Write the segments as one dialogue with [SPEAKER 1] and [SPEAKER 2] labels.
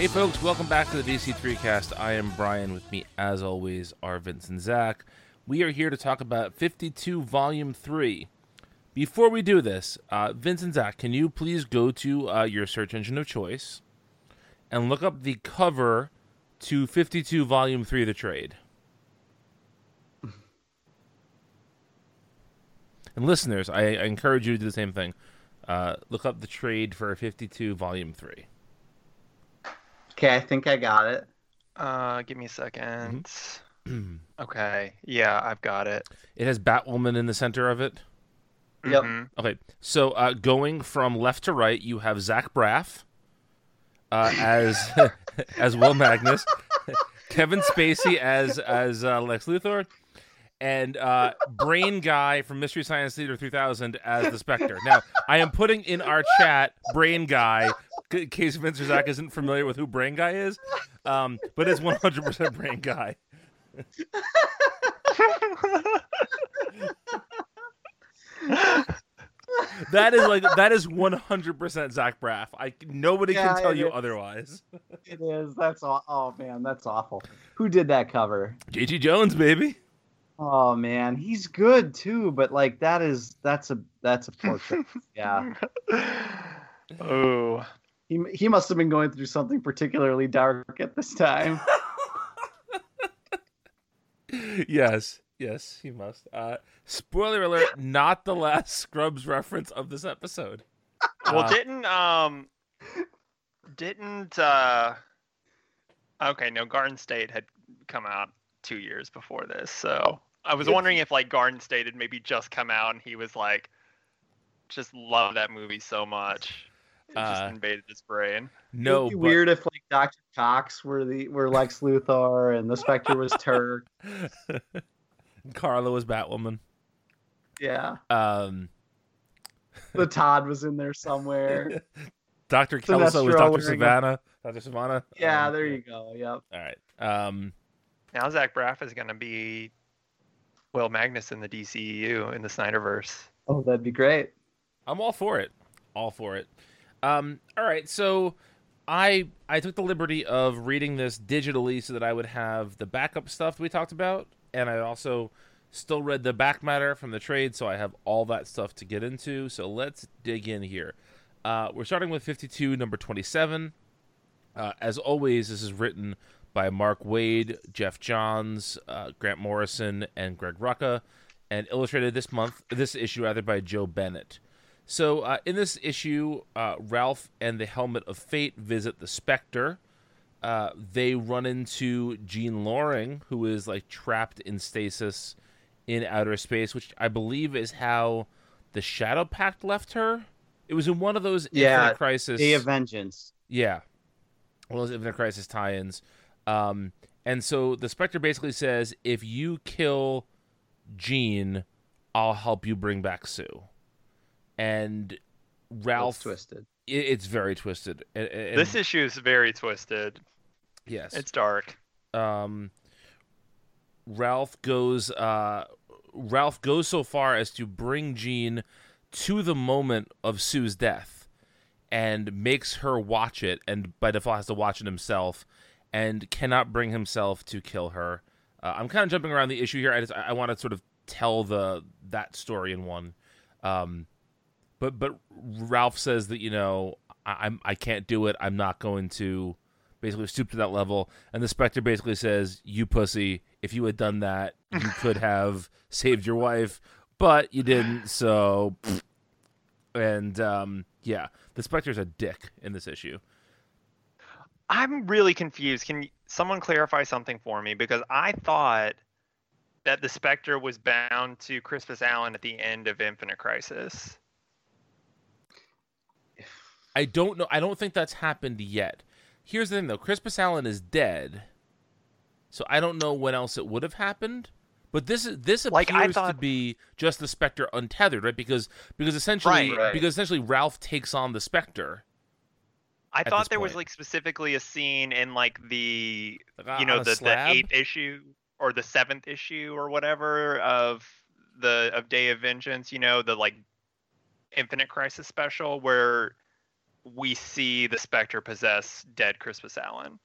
[SPEAKER 1] Hey, folks, welcome back to the DC3 cast. I am Brian. With me, as always, are Vince and Zach. We are here to talk about 52 Volume 3. Before we do this, uh, Vince and Zach, can you please go to uh, your search engine of choice and look up the cover to 52 Volume 3 of the trade? And listeners, I, I encourage you to do the same thing. Uh, look up the trade for 52 Volume 3.
[SPEAKER 2] Okay, I think I got it.
[SPEAKER 3] Uh, give me a 2nd
[SPEAKER 1] Mm-hmm.
[SPEAKER 3] okay, yeah, I've got it.
[SPEAKER 1] It has Batwoman in the center of it.
[SPEAKER 2] Yep.
[SPEAKER 3] Mhm.
[SPEAKER 1] Okay, so uh, going from left to right, you have Zach Braff uh, as as Will Magnus, Kevin Spacey as as uh, Lex Luthor, and uh, Brain Guy from Mystery Science Theater 3000 as the Spectre. Now, I am putting in our chat Brain Guy in case Vince or Zach isn't familiar with who Brain Guy is, um, but it's 100% Brain Guy. That is like that is 100% Zach Braff. I nobody
[SPEAKER 2] Yeah,
[SPEAKER 1] can tell you
[SPEAKER 2] is.
[SPEAKER 1] otherwise.
[SPEAKER 2] It is. That's all. Oh man, that's awful. Who did that cover?
[SPEAKER 1] JG Jones, baby.
[SPEAKER 2] Oh man, he's good too. But like that is that's a that's a portrait. yeah,
[SPEAKER 3] Oh,
[SPEAKER 2] he he must have been going through something particularly dark at this time.
[SPEAKER 1] yes, yes, he must. Uh, spoiler alert: not the last Scrubs reference of this episode.
[SPEAKER 3] well,
[SPEAKER 1] Uh,
[SPEAKER 3] didn't um, didn't uh, okay, no, Garden State had come out two years before this, so I was wondering if like Garden State had maybe just come out and he was like, just love that movie so much, it just
[SPEAKER 1] Uh,
[SPEAKER 3] invaded his brain.
[SPEAKER 1] no,
[SPEAKER 2] It'd be
[SPEAKER 1] but-
[SPEAKER 2] weird if like Doctor Cox were the were Lex Luthor and the Spectre was Turk.
[SPEAKER 1] Carla was Batwoman.
[SPEAKER 2] Yeah,
[SPEAKER 1] Um,
[SPEAKER 2] the Todd was in there somewhere.
[SPEAKER 1] Dr.
[SPEAKER 2] Sinestro
[SPEAKER 1] Kelso was Dr.
[SPEAKER 2] wearing a-
[SPEAKER 1] Sivana. Dr. Sivana.
[SPEAKER 2] Yeah,
[SPEAKER 1] Um,
[SPEAKER 2] there you go. Yep.
[SPEAKER 1] All right. Um,
[SPEAKER 3] Now Zach Braff is gonna be Will Magnus in the DCEU in the Snyderverse.
[SPEAKER 2] Oh, that'd be great.
[SPEAKER 1] I'm all for it. All for it. Um, all right, so I I took the liberty of reading this digitally so that I would have the backup stuff we talked about, and I also still read the back matter from the trade, so I have all that stuff to get into. So let's dig in here. Uh, we're starting with 52, number 27. Uh, as always, this is written by Mark Waid, Geoff Johns, uh, Grant Morrison, and Greg Rucka, and illustrated this month, this issue rather by Joe Bennett. So uh, in this issue, uh, Ralph and the Helmet of Fate visit the Spectre. Uh, they run into Jean Loring, who is like trapped in stasis in outer space, which I believe is how the Shadow Pact left her. It was in one of those
[SPEAKER 2] Yeah,
[SPEAKER 1] Infinite Crisis.
[SPEAKER 2] Day of Vengeance.
[SPEAKER 1] Yeah. One of those Infinite Crisis tie ins. Um, and so the Spectre basically says if you kill Jean, I'll help you bring back Sue. And
[SPEAKER 2] Ralph
[SPEAKER 1] Ralph,
[SPEAKER 2] twisted.
[SPEAKER 1] it, it's very twisted. And, and-
[SPEAKER 3] This issue is very twisted.
[SPEAKER 1] yes.
[SPEAKER 3] It's dark.
[SPEAKER 1] um, Ralph goes uh, Ralph goes so far as to bring Jean to the moment of Sue's death and makes her watch it and by default has to watch it himself and cannot bring himself to kill her. Uh, I'm kind of jumping around the issue here. I just I want to sort of tell the that story in one. Um, but but Ralph says that you know I, I'm I can't do it. I'm not going to basically stoop to that level. And the Spectre basically says, "You pussy! If you had done that, you could have saved your wife, but you didn't. So." pfft." And um, yeah, the Spectre's a dick in this issue.
[SPEAKER 3] I'm really confused. Can someone clarify something for me? Because I thought that the Spectre was bound to Crispus Allen at the end of Infinite Crisis.
[SPEAKER 1] I don't know. I don't think that's happened yet. Here's the thing, though. Crispus Allen is dead, so I don't know when else it would have happened. But this is this appears
[SPEAKER 3] Like, I
[SPEAKER 1] to be just the Spectre untethered, right? Because because essentially
[SPEAKER 3] Right.
[SPEAKER 2] Right.
[SPEAKER 1] because essentially Ralph takes on the Spectre.
[SPEAKER 3] I thought there was like specifically a scene in like the
[SPEAKER 1] like,
[SPEAKER 3] you know the, the eighth issue or the seventh issue or whatever of the of Day of Vengeance. You know the like Infinite Crisis special where we see the Spectre possess dead Crispus Allen.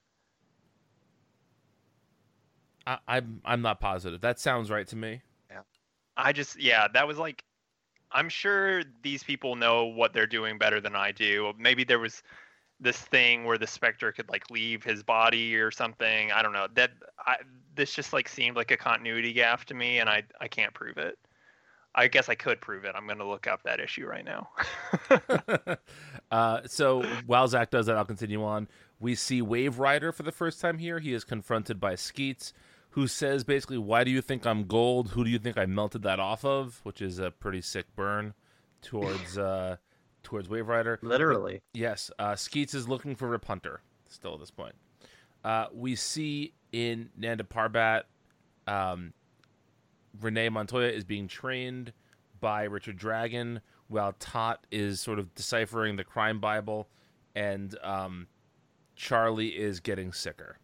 [SPEAKER 1] I, I'm I'm not positive. That sounds right to me. Yeah.
[SPEAKER 3] I just yeah, that was like I'm sure these people know what they're doing better than I do. Maybe there was this thing where the specter could like leave his body or something. I don't know. That I this just like seemed like a continuity gaffe to me and I I can't prove it. I guess I could prove it. I'm going to look up that issue right now.
[SPEAKER 1] uh, so while Zach does that, I'll continue on. We see Waverider for the first time here. He is confronted by Skeets, who says basically, "Why do you think I'm gold? Who do you think I melted that off of?" Which is a pretty sick burn towards uh, towards Waverider.
[SPEAKER 2] Literally.
[SPEAKER 1] Yes, uh, Skeets is looking for Rip Hunter still at this point. Uh, we see in Nanda Parbat, um, Renee Montoya is being trained by Richard Dragon, while Tot is sort of deciphering the crime Bible, and um, Charlie is getting sicker.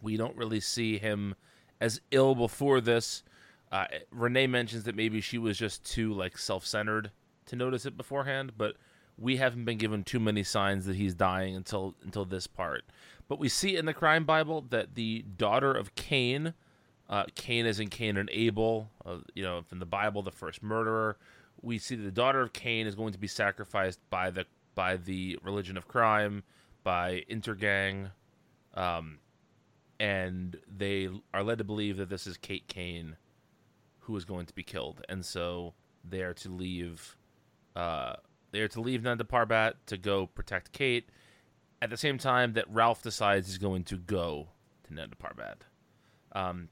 [SPEAKER 1] We don't really see him as ill before this. Uh, Renee mentions that maybe she was just too like self-centered to notice it beforehand, but we haven't been given too many signs that he's dying until until this part. But we see in the crime Bible that the daughter of Cain, uh, Cain is in Cain and Abel, uh, you know, from the Bible, the first murderer. We see that the daughter of Cain is going to be sacrificed by the by the religion of crime, by Intergang, um, and they are led to believe that this is Kate Kane, who is going to be killed, and so they are to leave. Uh, they are to leave Nanda Parbat to go protect Kate. At the same time that Ralph decides he's going to go to Nanda Parbat. Um,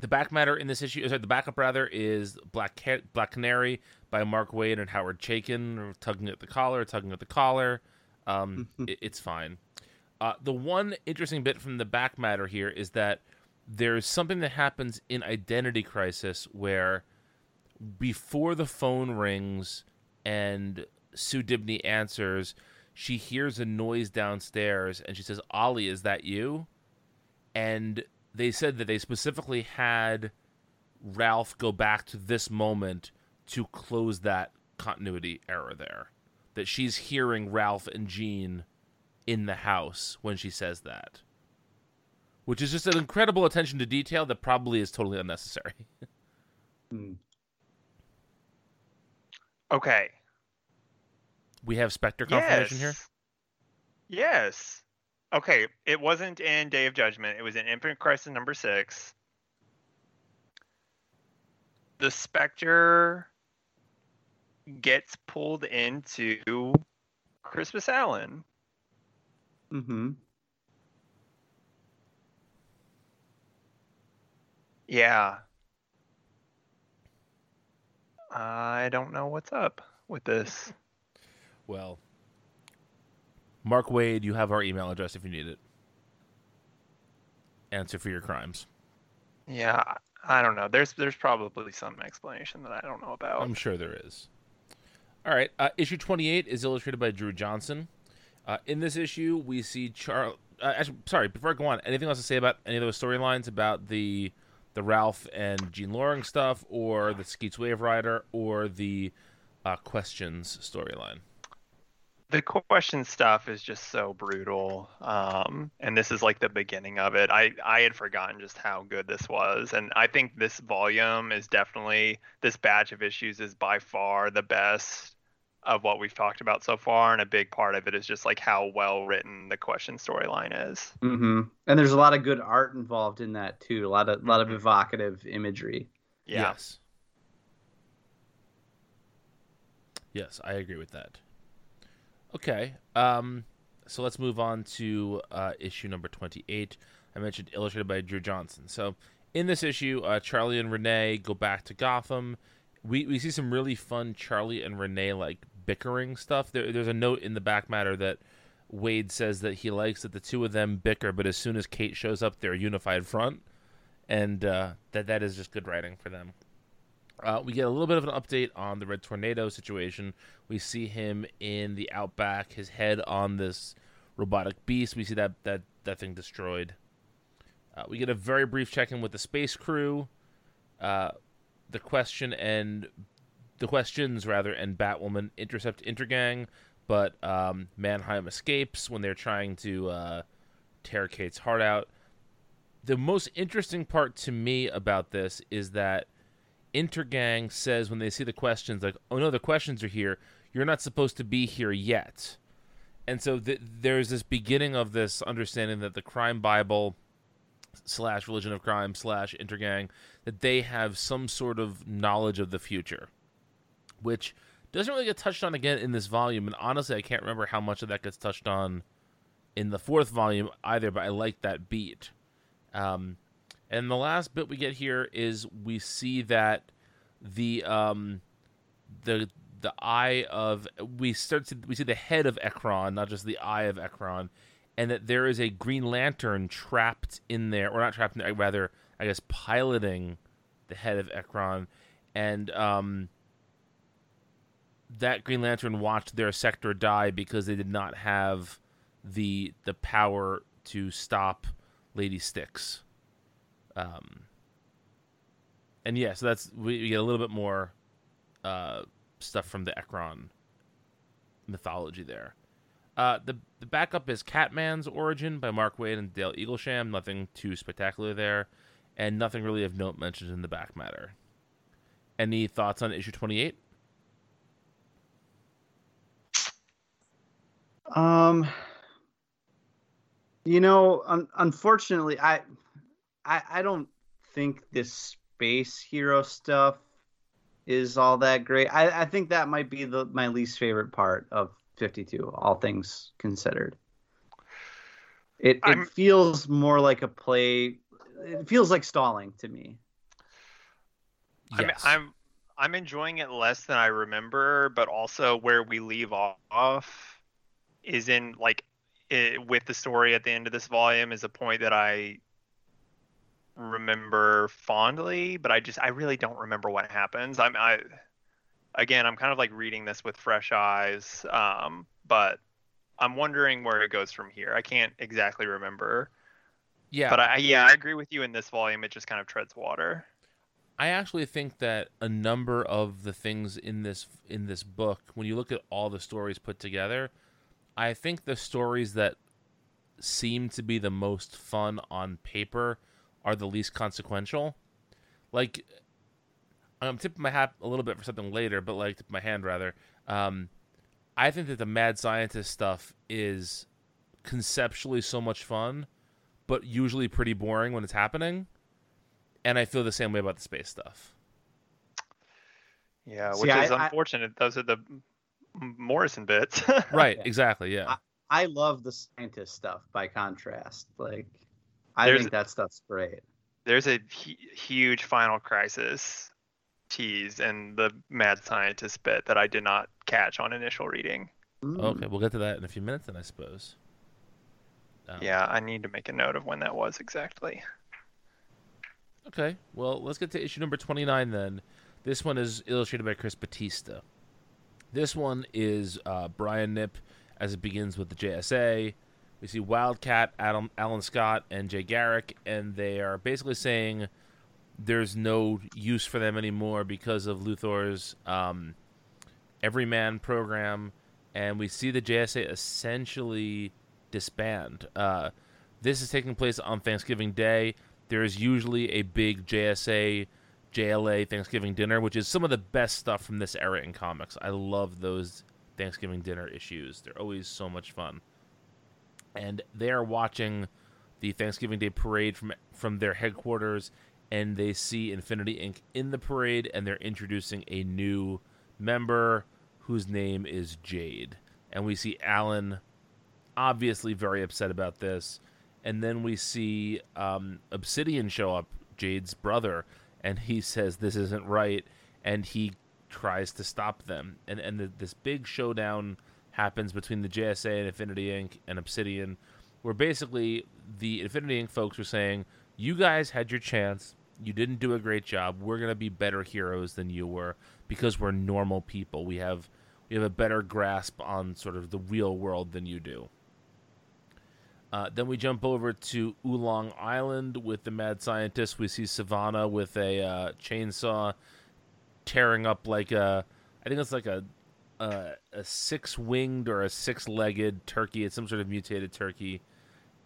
[SPEAKER 1] the back matter in this issue, sorry, the backup rather, is Black Ca- Black Canary by Mark Waid and Howard Chaykin, tugging at the collar, tugging at the collar. Um, it, it's fine. Uh, the one interesting bit from the back matter here is that there's something that happens in Identity Crisis where before the phone rings and Sue Dibney answers, she hears a noise downstairs and she says, Ollie, is that you? And they said that they specifically had Ralph go back to this moment to close that continuity error there. That she's hearing Ralph and Jean in the house when she says that. Which is just an incredible attention to detail that probably is totally unnecessary.
[SPEAKER 2] Hmm.
[SPEAKER 3] Okay.
[SPEAKER 1] We have Spectre confirmation here.
[SPEAKER 3] Yes. Okay, it wasn't in Day of Judgment. It was in Infinite Crisis number six. The Spectre gets pulled into Crispus Allen.
[SPEAKER 2] Mm-hmm.
[SPEAKER 3] Yeah. I don't know what's up with this.
[SPEAKER 1] Well, Mark Waid, you have our email address if you need it. Answer for your crimes.
[SPEAKER 3] Yeah, I don't know. There's there's probably some explanation that I don't know about.
[SPEAKER 1] I'm sure there is. All right. Uh, issue 28 is illustrated by Drew Johnson. Uh, in this issue, we see Charles. Uh, actually, sorry. Before I go on, anything else to say about any of those storylines about the the Ralph and Jean Loring stuff, or the Skeets Waverider, or the uh, questions storyline?
[SPEAKER 3] the question stuff is just so brutal um, and this is like the beginning of it i i had forgotten just how good this was and i think this volume is definitely this batch of issues is by far the best of what we've talked about so far and a big part of it is just like how well written the question storyline is
[SPEAKER 2] Mm-hmm. And there's a lot of good art involved in that too. A lot of lot of evocative imagery.
[SPEAKER 3] yeah
[SPEAKER 1] Yes. Yes, I agree with that. Okay. Um, so let's move on to uh, issue number 28. I mentioned illustrated by Drew Johnson. So in this issue, uh, Charlie and Renee go back to Gotham. We, we see some really fun Charlie and Renee like bickering stuff. There, there's a note in the back matter that Waid says that he likes that the two of them bicker, but as soon as Kate shows up, they're a unified front, and uh, that that is just good writing for them. Uh, we get a little bit of an update on the Red Tornado situation. We see him in the outback, his head on this robotic beast. We see that that that thing destroyed. Uh, we get a very brief check-in with the space crew. Uh, the question and the questions rather and Batwoman intercept Intergang, but um, Mannheim escapes when they're trying to uh, tear Kate's heart out. The most interesting part to me about this is that Intergang says when they see the questions, like, "Oh no, the questions are here. You're not supposed to be here yet." And so th- there's this beginning of this understanding that the crime Bible slash religion of crime slash intergang that they have some sort of knowledge of the future, which doesn't really get touched on again in this volume. And honestly, I can't remember how much of that gets touched on in the fourth volume either. But I like that beat. Um, and the last bit we get here is we see that the um, the the eye of we start to we see the head of Ekron, not just the eye of Ekron, and that there is a Green Lantern trapped in there, or not trapped in there, rather, I guess, piloting the head of Ekron, and um, that Green Lantern watched their sector die because they did not have the the power to stop Lady Styx. Um, and yeah, so that's we, we get a little bit more uh, stuff from the Ekron mythology there. Uh, the the backup is Catman's Origin by Mark Waid and Dale Eaglesham. Nothing too spectacular there, and nothing really of note mentioned in the back matter. Any thoughts on issue twenty eight?
[SPEAKER 2] Um, you know, un- unfortunately, I, I, I don't think this space hero stuff is all that great. I, I think that might be the my least favorite part of 52, all things considered. It
[SPEAKER 3] I'm-
[SPEAKER 2] it feels more like a play. It feels like stalling to me.
[SPEAKER 1] Yes.
[SPEAKER 3] I'm, I'm I'm enjoying it less than I remember, but also where we leave off is in like it, with the story at the end of this volume is a point that I remember fondly, but I just I really don't remember what happens. I'm I again I'm kind of like reading this with fresh eyes, um, but I'm wondering where it goes from here. I can't exactly remember,
[SPEAKER 1] yeah,
[SPEAKER 3] but I yeah I agree with you in this volume. It just kind of treads water.
[SPEAKER 1] I actually think that a number of the things in this in this book, when you look at all the stories put together, I think the stories that seem to be the most fun on paper are the least consequential. Like, I'm tipping my hat a little bit for something later, but like tip my hand rather. Um, I think that the mad scientist stuff is conceptually so much fun, but usually pretty boring when it's happening. And I feel the same way about the space stuff.
[SPEAKER 3] Yeah,
[SPEAKER 2] See,
[SPEAKER 3] which is
[SPEAKER 2] I- I-
[SPEAKER 3] unfortunate. Those are the M- Morrison bits.
[SPEAKER 1] Right, exactly, yeah.
[SPEAKER 2] I love the scientist stuff. By contrast, like I
[SPEAKER 3] There's-
[SPEAKER 2] think that stuff's great.
[SPEAKER 3] There's a hu- huge Final Crisis tease in the mad scientist bit that I did not catch on initial reading.
[SPEAKER 2] Mm.
[SPEAKER 1] Okay, we'll get to that in a few minutes then, I suppose. Um,
[SPEAKER 3] Yeah, I need to make a note of when that was exactly.
[SPEAKER 1] Okay, well, let's get to issue number 29 then. This one is illustrated by Chris Batista. This one is uh, Brian Nip as it begins with the JSA. We see Wildcat, Adam, Alan Scott, and Jay Garrick, and they are basically saying there's no use for them anymore because of Luthor's um, Everyman program, and we see the JSA essentially disband. Uh, this is taking place on Thanksgiving Day. There is usually a big JSA, JLA Thanksgiving dinner, which is some of the best stuff from this era in comics. I love those Thanksgiving dinner issues. They're always so much fun. And they are watching the Thanksgiving Day parade from from their headquarters, and they see Infinity Inc. in the parade, and they're introducing a new member whose name is Jade. And we see Alan obviously very upset about this. And then we see um, Obsidian show up, Jade's brother, and he says this isn't right, and he tries to stop them. And and the, this big showdown happens between the JSA and Infinity Inc. and Obsidian, where basically the Infinity Inc. folks are saying, "You guys had your chance. You didn't do a great job. We're gonna be better heroes than you were because we're normal people. We have we have a better grasp on sort of the real world than you do." Uh, then we jump over to Oolong Island with the mad scientist. We see Sivana with a uh, chainsaw tearing up like a, I think it's like a, a, a six-winged or a six-legged turkey. It's some sort of mutated turkey,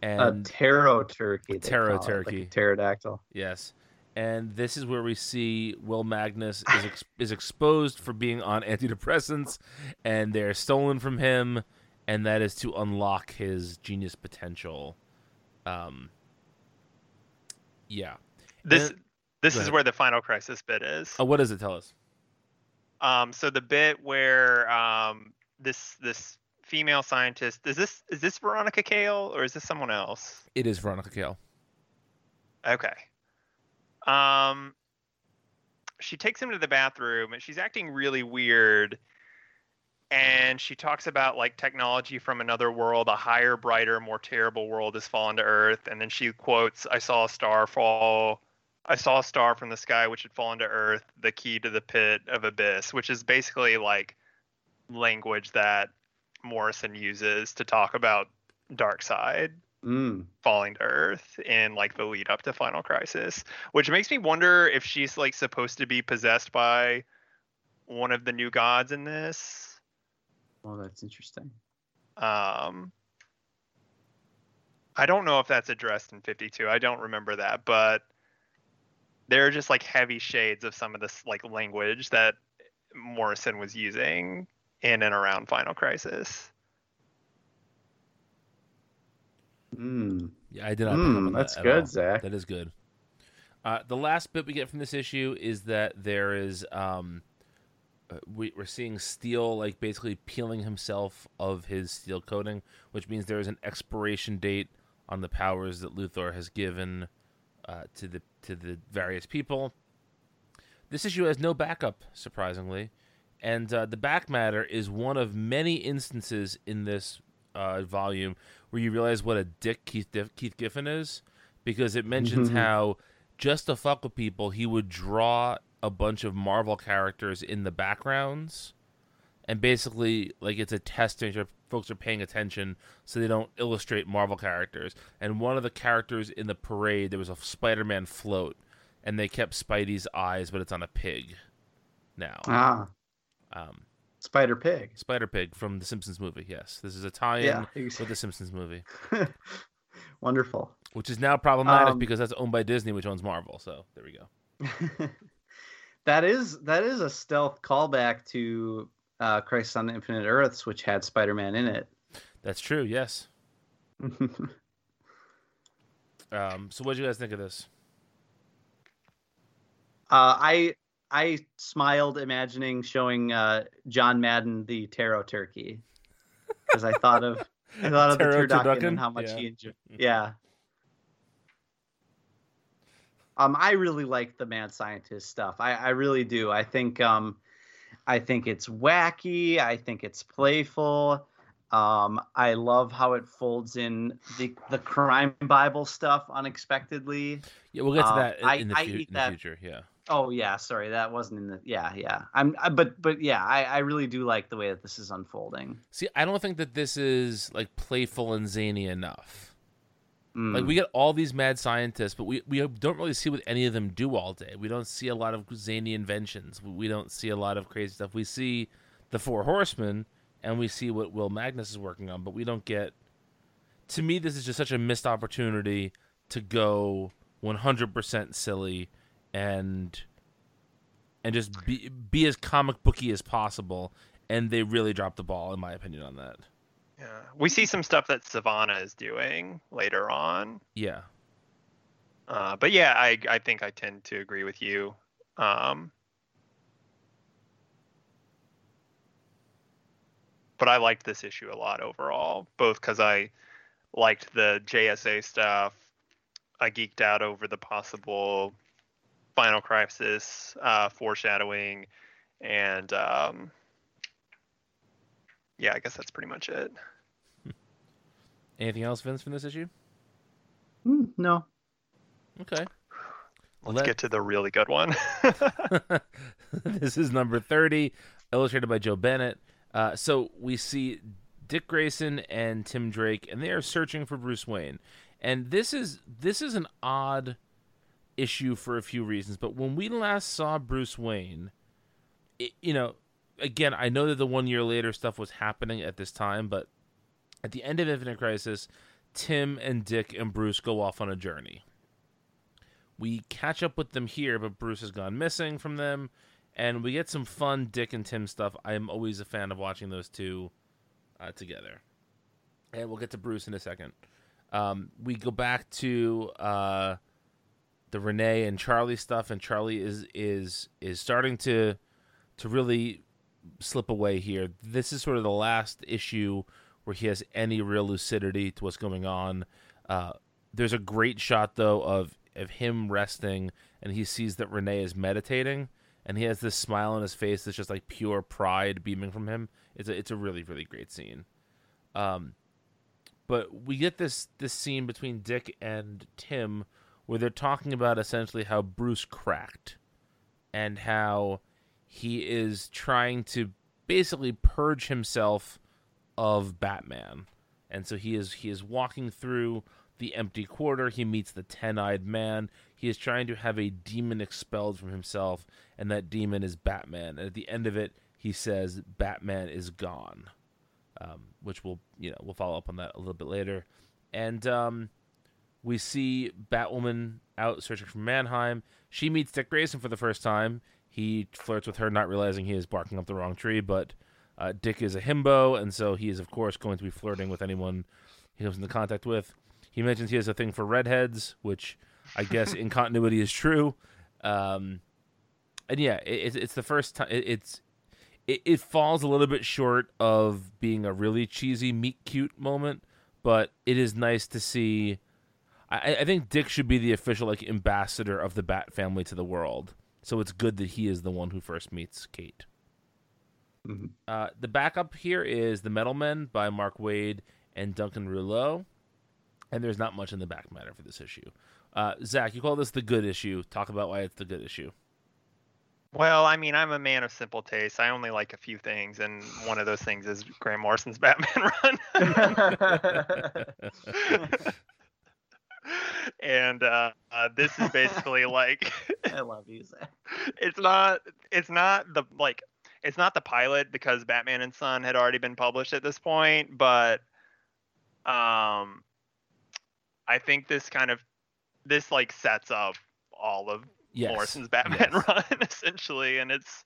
[SPEAKER 2] A
[SPEAKER 1] and
[SPEAKER 2] taro turkey. they
[SPEAKER 1] Taro
[SPEAKER 2] call like a
[SPEAKER 1] turkey.
[SPEAKER 2] pterodactyl.
[SPEAKER 1] yes, and this is where we see Will Magnus is ex- is exposed for being on antidepressants, and they're stolen from him, and that is to unlock his genius potential. Um. Yeah.
[SPEAKER 3] This
[SPEAKER 1] And-
[SPEAKER 3] this is where the final crisis bit is.
[SPEAKER 1] Oh, what does it tell us?
[SPEAKER 3] Um, so the bit where um this this female scientist is this is this Veronica Cale or is this someone else?
[SPEAKER 1] It is Veronica Cale.
[SPEAKER 3] Okay. Um, she takes him to the bathroom and she's acting really weird. And she talks about like technology from another world, a higher, brighter, more terrible world has fallen to Earth. And then she quotes, I saw a star fall. I saw a star from the sky which had fallen to Earth, the key to the pit of abyss, which is basically like language that Morrison uses to talk about Darkseid
[SPEAKER 2] Mm.
[SPEAKER 3] falling to earth in like the lead up to final crisis which makes me wonder if she's like supposed to be possessed by one of the new gods in this
[SPEAKER 2] Well, that's interesting.
[SPEAKER 3] um i don't know if that's addressed in 52 i don't remember that but there are just like heavy shades of some of this like language that morrison was using in and around final crisis
[SPEAKER 2] Mm.
[SPEAKER 1] Yeah, I did not. pick
[SPEAKER 2] Mm,
[SPEAKER 1] on that
[SPEAKER 2] that's good,
[SPEAKER 1] all.
[SPEAKER 2] Zach.
[SPEAKER 1] That is good. Uh, the last bit we get from this issue is that there is um, uh, we, we're seeing Steel like basically peeling himself of his steel coating, which means there is an expiration date on the powers that Luthor has given uh, to the to the various people. This issue has no backup, surprisingly, and uh, the back matter is one of many instances in this uh, volume where you realize what a dick Keith Keith Giffen is, because it mentions how just to fuck with people, he would draw a bunch of Marvel characters in the backgrounds, and basically like it's a test to make sure folks are paying attention so they don't illustrate Marvel characters. And one of the characters in the parade, there was a Spider-Man float, and they kept Spidey's eyes, but it's on a pig now.
[SPEAKER 2] Ah,
[SPEAKER 1] Um,
[SPEAKER 2] Spider Pig.
[SPEAKER 1] Spider Pig from the Simpsons movie. Yes, this is a tie-in
[SPEAKER 2] Yeah.
[SPEAKER 1] with the Simpsons movie,
[SPEAKER 2] Wonderful.
[SPEAKER 1] which is now problematic
[SPEAKER 2] Um,
[SPEAKER 1] because that's owned by Disney, which owns Marvel. So there we go.
[SPEAKER 2] that is that is a stealth callback to uh, Crisis on the Infinite Earths, which had Spider Man in it.
[SPEAKER 1] That's true. Yes. Um, so what do you guys think of this?
[SPEAKER 2] Uh, I I smiled imagining showing uh, John Madden the taro turkey because I thought of I thought of the
[SPEAKER 1] Taro
[SPEAKER 2] turducken
[SPEAKER 1] turducken?
[SPEAKER 2] and how much
[SPEAKER 1] Yeah.
[SPEAKER 2] he enjoyed. Yeah. Um, I really like the mad scientist stuff. I, I really do. I think um, I think it's wacky. I think it's playful. Um, I love how it folds in the the crime Bible stuff unexpectedly.
[SPEAKER 1] Yeah, we'll get to
[SPEAKER 2] Um,
[SPEAKER 1] that in,
[SPEAKER 2] I-
[SPEAKER 1] in the,
[SPEAKER 2] I
[SPEAKER 1] fu-
[SPEAKER 2] eat
[SPEAKER 1] in the
[SPEAKER 2] that-
[SPEAKER 1] future. Yeah.
[SPEAKER 2] Oh yeah, sorry, that wasn't in the. Yeah, yeah. I'm, I, but but yeah, I, I really do like the way that this is unfolding.
[SPEAKER 1] See, I don't think that this is like playful and zany enough.
[SPEAKER 2] Mm.
[SPEAKER 1] Like we get all these mad scientists, but we, we don't really see what any of them do all day. We don't see a lot of zany inventions. We- We don't see a lot of crazy stuff. We see the Four Horsemen, and we see what Will Magnus is working on, but we don't get. To me, this is just such a missed opportunity to go 100% silly and and just be be as comic booky as possible. And they really dropped the ball, in my opinion, on that.
[SPEAKER 3] Yeah we see some stuff that sivana is doing later on
[SPEAKER 1] Yeah.
[SPEAKER 3] Uh, but yeah, I I think I tend to agree with you. Um, but I liked this issue a lot overall, both because I liked the JSA stuff. I geeked out over the possible Final Crisis uh, foreshadowing, and um, yeah, I guess that's pretty much it.
[SPEAKER 1] Anything else, Vince, from this issue?
[SPEAKER 2] Mm, no.
[SPEAKER 1] Okay.
[SPEAKER 3] Let's
[SPEAKER 1] Let-
[SPEAKER 3] get to the really good one.
[SPEAKER 1] this is number 30, illustrated by Joe Bennett. Uh, so we see Dick Grayson and Tim Drake, and they are searching for Bruce Wayne. And this is this is an odd issue for a few reasons. But when we last saw Bruce Wayne, it, you know, again, I know that the one year later stuff was happening at this time, but at the end of Infinite Crisis, Tim and Dick and Bruce go off on a journey. We catch up with them here, but Bruce has gone missing from them, and we get some fun Dick and Tim stuff. I am always a fan of watching those two uh, together. And we'll get to Bruce in a second. Um, we go back to uh, the Renee and Charlie stuff, and Charlie is is is starting to to really slip away here. This is sort of the last issue where he has any real lucidity to what's going on. Uh, there's a great shot though of of him resting, and he sees that Renee is meditating, and he has this smile on his face that's just like pure pride beaming from him. It's a it's a really really great scene. Um, but we get this this scene between Dick and Tim where they're talking about essentially how Bruce cracked and how he is trying to basically purge himself of Batman. And so he is he is walking through the empty quarter. He meets the ten-eyed man. He is trying to have a demon expelled from himself, and that demon is Batman. And at the end of it, he says, "Batman is gone," um, which we'll you know we'll follow up on that a little bit later. And um, we see Batwoman out searching for Mannheim. She meets Dick Grayson for the first time. He flirts with her, not realizing he is barking up the wrong tree, but uh, Dick is a himbo, and so he is, of course, going to be flirting with anyone he comes into contact with. He mentions he has a thing for redheads, which I guess in continuity is true. Um, and yeah, it, it's the first time. It, it's it, it falls a little bit short of being a really cheesy meet cute moment, but it is nice to see I, I think Dick should be the official like ambassador of the Bat family to the world. So it's good that he is the one who first meets Kate.
[SPEAKER 2] Mhm.
[SPEAKER 1] Uh, the backup here is The Metal Men by Mark Waid and Duncan Rouleau. And there's not much in the back matter for this issue. Uh, Zach, you call this the good issue. Talk about why it's the good issue.
[SPEAKER 3] Well, I mean, I'm a man of simple taste. I only like a few things, and one of those things is Grant Morrison's Batman run. and uh, uh, this is basically like
[SPEAKER 2] I love you, Zach.
[SPEAKER 3] it's not it's not the like it's not the pilot because Batman and Son had already been published at this point, but um I think this kind of this like sets up all of
[SPEAKER 1] Yes.
[SPEAKER 3] Morrison's Batman
[SPEAKER 1] yes.
[SPEAKER 3] run essentially and it's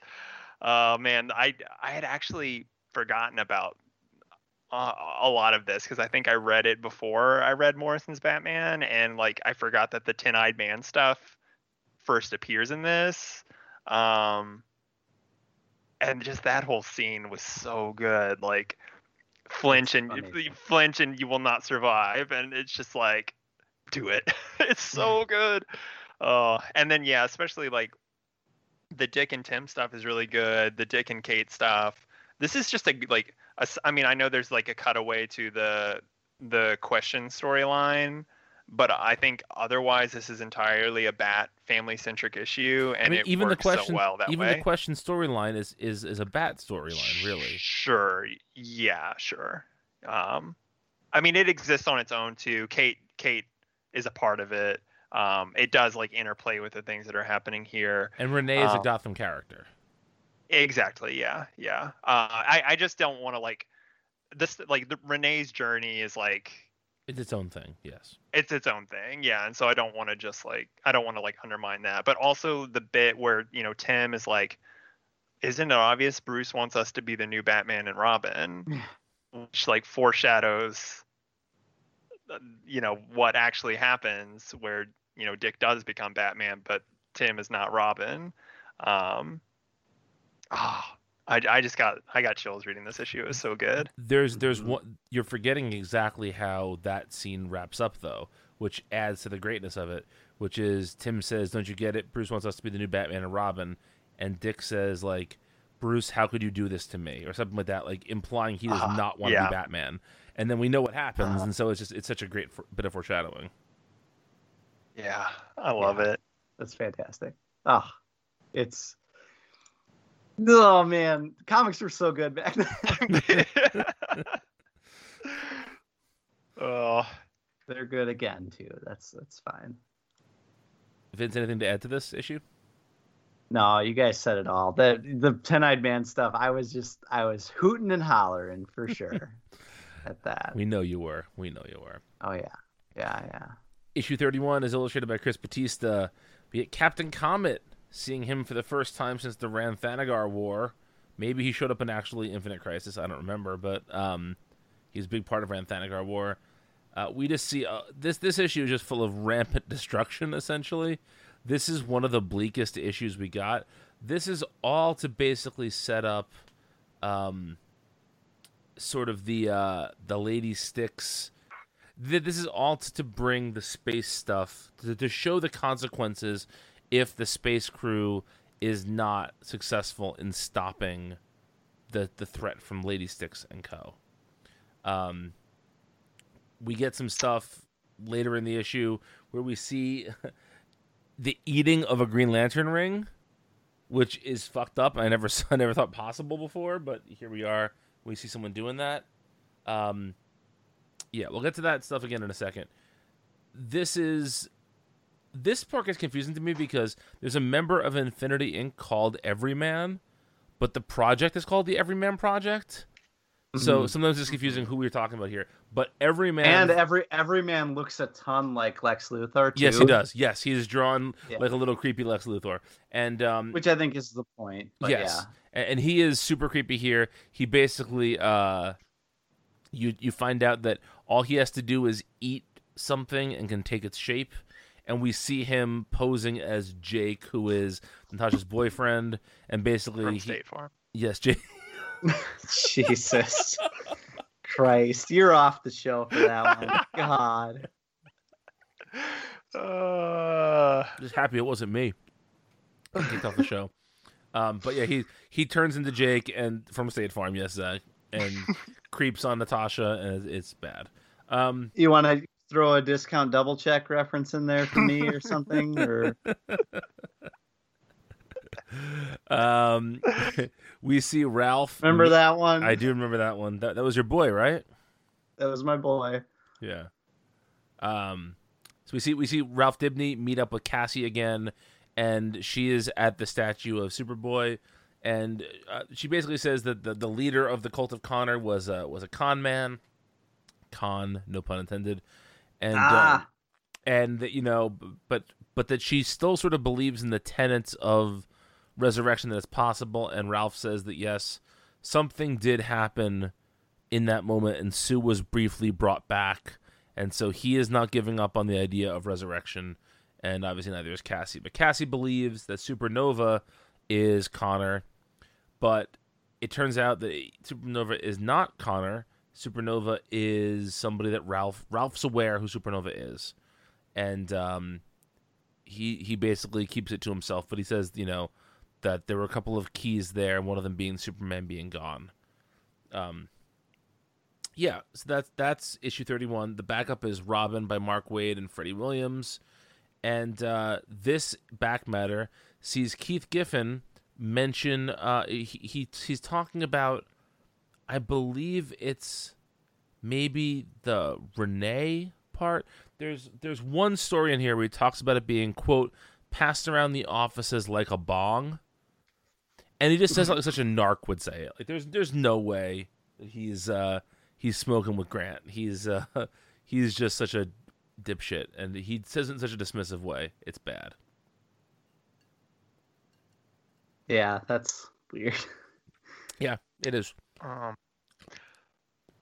[SPEAKER 3] uh man I I had actually forgotten about uh, a lot of this because I think I read it before I read Morrison's Batman and like I forgot that the Tin Eyed man stuff first appears in this um and just that whole scene was so good like flinch and you flinch and you will not survive and it's just like do it. It's so good. Oh and then yeah especially like the dick and tim stuff is really good the dick and kate stuff this is just a like a i mean i know there's like a cutaway to the the question storyline but i think otherwise this is entirely a bat family centric issue and
[SPEAKER 1] I mean,
[SPEAKER 3] it
[SPEAKER 1] even the
[SPEAKER 3] works
[SPEAKER 1] question,
[SPEAKER 3] so well that
[SPEAKER 1] even
[SPEAKER 3] way
[SPEAKER 1] the question storyline is is is a Bat storyline, really.
[SPEAKER 3] Sure. Yeah, sure. Um I mean it exists on its own too. Kate Kate is a part of it. Um it does like interplay with the things that are happening here.
[SPEAKER 1] And Renee is a
[SPEAKER 3] Um,
[SPEAKER 1] Gotham character.
[SPEAKER 3] Exactly. Yeah. Yeah. Uh I I just don't want to like this like the Renee's journey is like
[SPEAKER 1] It's its own thing. Yes.
[SPEAKER 3] it's its own thing yeah and so i don't want to just like i don't want to like undermine that but also the bit where you know tim is like isn't it obvious bruce wants us to be the new batman and robin which like foreshadows uh, you know what actually happens where you know dick does become batman but tim is not robin um ah I, I just got I got chills reading this issue. It was so good.
[SPEAKER 1] There's there's
[SPEAKER 2] Mhm.
[SPEAKER 1] one you're forgetting exactly how that scene wraps up though, which adds to the greatness of it, which is Tim says, "Don't you get it? Bruce wants us to be the new Batman and Robin." And Dick says like, "Bruce, how could you do this to me?" or something like that, like implying he does
[SPEAKER 3] Ah,
[SPEAKER 1] not want to be Batman. And then we know what happens,
[SPEAKER 2] Ah.
[SPEAKER 1] and so it's just it's such a great for, bit of foreshadowing.
[SPEAKER 3] Yeah, I love
[SPEAKER 2] Yeah.
[SPEAKER 3] it.
[SPEAKER 2] That's fantastic. Oh, it's. Oh man, comics were so good back then.
[SPEAKER 3] oh,
[SPEAKER 2] They're good again too. That's that's fine.
[SPEAKER 1] Vince, anything to add to this issue?
[SPEAKER 2] No, you guys said it all. The the ten eyed man stuff. I was just I was hooting and hollering for sure at that.
[SPEAKER 1] We know you were. We know you were.
[SPEAKER 2] Oh yeah, yeah, yeah.
[SPEAKER 1] Issue 31 is illustrated by Chris Batista. We get Captain Comet, seeing him for the first time since the Rann-Thanagar War. Maybe he showed up in actually Infinite Crisis. I don't remember, but um, he's a big part of Rann-Thanagar War. Uh, we just see uh, this. This issue is just full of rampant destruction. Essentially, this is one of the bleakest issues we got. This is all to basically set up, um, sort of the uh, the Lady Styx. th- this is all to bring the space stuff to, to show the consequences if the space crew is not successful in stopping the the threat from Lady Styx and Co. Um, we get some stuff later in the issue where we see the eating of a Green Lantern ring, which is fucked up. I never I never thought possible before, but here we are. We see someone doing that. Um, yeah, we'll get to that stuff again in a second. This is this part gets confusing to me because there's a member of Infinity Inc. called Everyman, but the project is called the Everyman Project. So
[SPEAKER 2] Mhm.
[SPEAKER 1] sometimes it's confusing who we're talking about here. But Everyman
[SPEAKER 2] And every every man looks a ton like Lex Luthor. Too,
[SPEAKER 1] Yes, he does. Yes, he is drawn
[SPEAKER 2] Yeah.
[SPEAKER 1] like a little creepy Lex Luthor. And um
[SPEAKER 2] Which I think is the point. But
[SPEAKER 1] yes. A- And he is super creepy here. He basically uh you you find out that all he has to do is eat something and can take its shape. And we see him posing as Jake, who is Natasha's boyfriend, and basically
[SPEAKER 3] from
[SPEAKER 1] he,
[SPEAKER 3] State Farm.
[SPEAKER 1] yes, Jake.
[SPEAKER 2] Jesus Christ, you're off the show for that one. God.
[SPEAKER 3] Uh,
[SPEAKER 1] just happy it wasn't me. Kicked off the show. Um, but yeah, he he turns into Jake and from State Farm, yes, Zach, and creeps on Natasha, and it's, it's bad. Um,
[SPEAKER 2] You want to throw a discount double check reference in there for me or something? Or
[SPEAKER 1] um, we see Ralph.
[SPEAKER 2] remember that one?
[SPEAKER 1] I do remember that one. That that was your boy, right?
[SPEAKER 2] That was my boy.
[SPEAKER 1] Yeah. Um, so we see we see Ralph Dibney meet up with Cassie again, and she is at the statue of Superboy, and uh, she basically says that the, the leader of the cult of Connor was a was a con man, con no pun intended, and
[SPEAKER 2] Ah.
[SPEAKER 1] uh, and that you know, but but that she still sort of believes in the tenets of resurrection that it's possible, and Ralph says that yes, something did happen in that moment, and Sue was briefly brought back, and so he is not giving up on the idea of resurrection, and obviously neither is Cassie. But Cassie believes that Supernova is Connor, but it turns out that Supernova is not Connor. Supernova is somebody that Ralph Ralph's aware who Supernova is, and um, he he basically keeps it to himself. But he says, you know, that there were a couple of keys there, and one of them being Superman being gone. Um, yeah, so that's that's issue thirty one. The backup is Robin by Mark Waid and Freddie Williams, and uh, this back matter sees Keith Giffen mention uh, he, he he's talking about, I believe it's maybe the Renee part. There's there's one story in here where he talks about it being quote passed around the offices like a bong, and he just says like such a narc would say it. Like there's there's no way that he's uh he's smoking with Grant. He's uh he's just such a dipshit, and he says it in such a dismissive way. It's bad.
[SPEAKER 2] Yeah, that's weird.
[SPEAKER 1] Yeah, it is.
[SPEAKER 3] Um,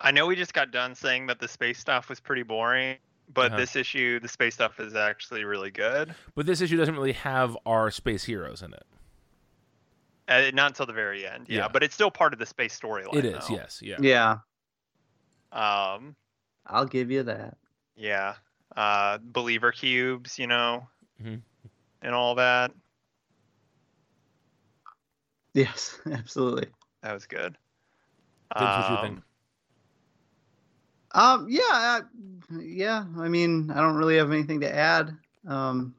[SPEAKER 3] I know we just got done saying that the space stuff was pretty boring, but
[SPEAKER 1] Uh-huh.
[SPEAKER 3] this issue, the space stuff is actually really good.
[SPEAKER 1] But this issue doesn't really have our space heroes in it.
[SPEAKER 3] Uh, not until the very end, yeah,
[SPEAKER 1] Yeah.
[SPEAKER 3] but it's still part of the space storyline.
[SPEAKER 1] It is,
[SPEAKER 3] though.
[SPEAKER 1] yes, yeah.
[SPEAKER 2] Yeah,
[SPEAKER 3] Um,
[SPEAKER 2] I'll give you that.
[SPEAKER 3] yeah. Uh, believer cubes, you know,
[SPEAKER 1] Mhm.
[SPEAKER 3] and all that.
[SPEAKER 2] Yes, absolutely.
[SPEAKER 3] That was good.
[SPEAKER 1] Dibs, what you
[SPEAKER 3] Um,
[SPEAKER 1] think?
[SPEAKER 2] Um, yeah, I, yeah. I mean, I don't really have anything to add. Um,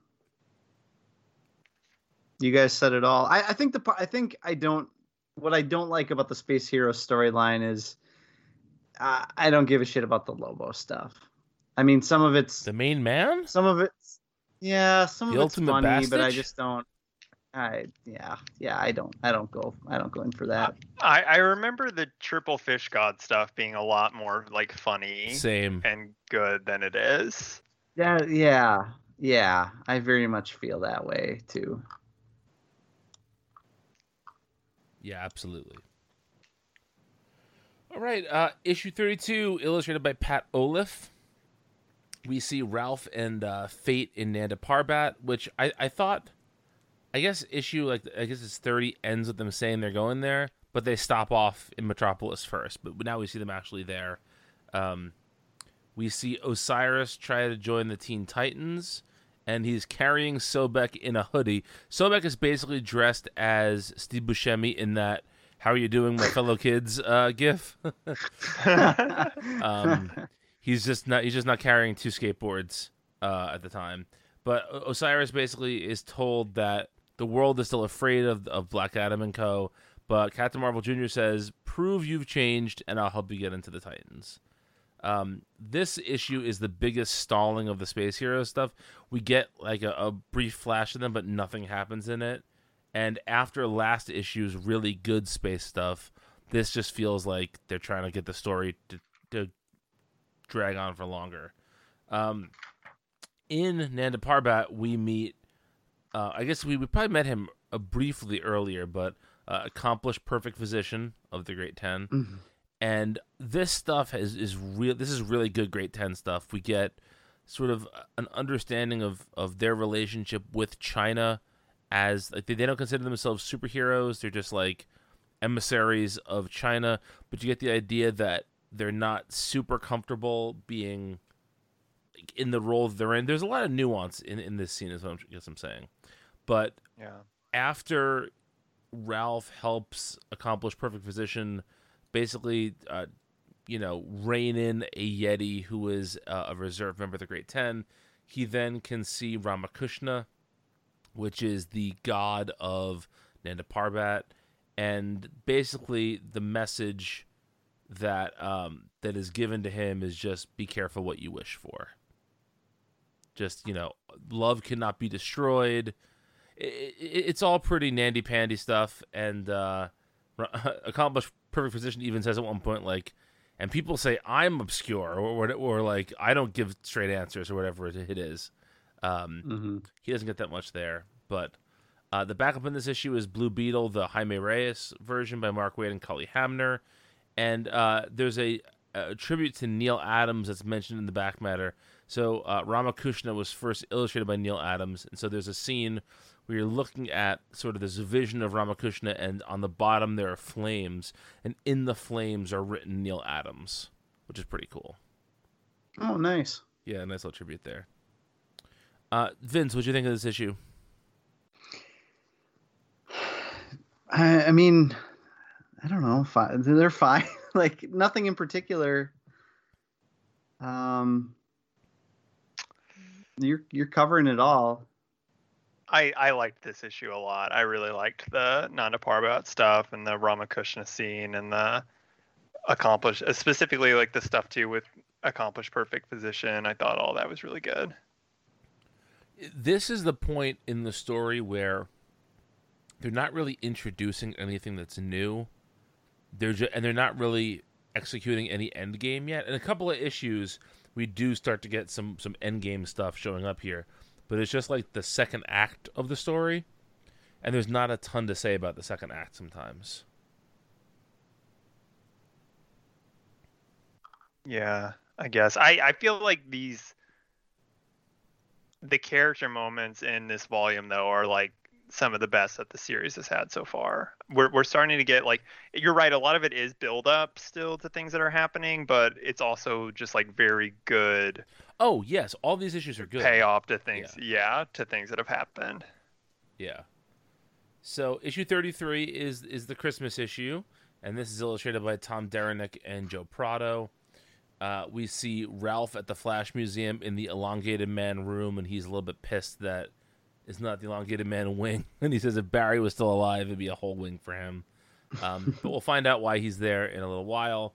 [SPEAKER 2] you guys said it all. I, I think the. I think I don't. What I don't like about the Space Hero storyline is, uh, I don't give a shit about the Lobo stuff. I mean, some of it's
[SPEAKER 1] The main man?
[SPEAKER 2] some of it's yeah, some
[SPEAKER 1] The
[SPEAKER 2] of it's
[SPEAKER 1] ultimate
[SPEAKER 2] funny, but I just don't. I yeah yeah I don't I don't go I don't go in for that.
[SPEAKER 3] I, I remember the triple fish god stuff being a lot more like funny
[SPEAKER 1] Same.
[SPEAKER 3] and good than it is.
[SPEAKER 2] Yeah yeah yeah I very much feel that way too.
[SPEAKER 1] Yeah, absolutely. All right, uh, issue 32, illustrated by Pat Olliff. We see Ralph and uh, Fate in Nanda Parbat, which I, I thought, I guess issue like I guess it's 30 ends with them saying they're going there, but they stop off in Metropolis first. But now we see them actually there. Um, we see Osiris try to join the Teen Titans, and he's carrying Sobek in a hoodie. Sobek is basically dressed as Steve Buscemi in that "How are you doing, my fellow kids?" uh, gif. um, he's just not he's just not carrying two skateboards uh, at the time. But Osiris basically is told that the world is still afraid of of Black Adam and Co. But Captain Marvel Jr. says, "Prove you've changed, and I'll help you get into the Titans." Um, this issue is the biggest stalling of the space hero stuff. We get like a, a brief flash of them, but nothing happens in it. And after last issue's really good space stuff, this just feels like they're trying to get the story to, to drag on for longer. Um, in Nanda Parbat, we meet. Uh, I guess we, we probably met him uh, briefly earlier, but uh, accomplished perfect physician of the Great 10
[SPEAKER 2] Mm-hmm.
[SPEAKER 1] and this stuff is is real. This is really good Great Ten stuff. We get sort of an understanding of of their relationship with China, as like they, they don't consider themselves superheroes. They're just like emissaries of China. But you get the idea that they're not super comfortable being in the role they're in. There's a lot of nuance in in this scene, is what I'm, I guess I'm saying. But
[SPEAKER 3] yeah.
[SPEAKER 1] after Ralph helps accomplish perfect physician, basically, uh, you know, rein in a Yeti who is uh, a reserve member of the Great Ten, he then can see Ramakrishna, which is the god of Nanda Parbat, and basically the message that um, that is given to him is just be careful what you wish for. Just you know, love cannot be destroyed it, it's all pretty nandy pandy stuff and uh accomplished perfect physician even says at one point like and people say i'm obscure or, or, or like i don't give straight answers or whatever it is um
[SPEAKER 2] Mm-hmm.
[SPEAKER 1] he doesn't get that much there but uh, the backup in this issue is Blue Beetle, the Jaime Reyes version by Mark Waid and Cully Hamner. And uh, there's a, a tribute to Neal Adams that's mentioned in the back matter. So uh, Ramakrishna was first illustrated by Neal Adams. And so there's a scene where you're looking at sort of this vision of Ramakrishna, and on the bottom there are flames. And in the flames are written Neal Adams, which is pretty cool.
[SPEAKER 2] Oh, nice.
[SPEAKER 1] Yeah, nice little tribute there. Uh, Vince, what do you think of this issue?
[SPEAKER 2] I, I mean, I don't know. Fine. They're fine. like nothing in particular. Um, you're you're covering it all.
[SPEAKER 3] I, I liked this issue a lot. I really liked the Nanda Parbat stuff and the Ramakrishna scene and the accomplished, uh, specifically like the stuff too with accomplished perfect physician. I thought all that was really good.
[SPEAKER 1] this is the point in the story where they're not really introducing anything that's new. They're ju- and they're not really executing any end game yet. In a couple of issues, we do start to get some some end game stuff showing up here, but it's just like the second act of the story, and there's not a ton to say about the second act sometimes.
[SPEAKER 3] Yeah, I guess. I, I feel like these the character moments in this volume though are like some of the best that the series has had so far. We're we're starting to get like you're right, a lot of it is build up still to things that are happening, but it's also just like very good
[SPEAKER 1] Oh yes, all these issues are good.
[SPEAKER 3] Pay off to things yeah. to things that have happened.
[SPEAKER 1] Yeah. So issue 33 is is the Christmas issue, and this is illustrated by Tom Derenick and Joe Prado. Uh, we see Ralph at the Flash Museum in the Elongated Man room, and he's a little bit pissed that it's not the Elongated Man wing. And he says if Barry was still alive, it'd be a whole wing for him. Um, but we'll find out why he's there in a little while.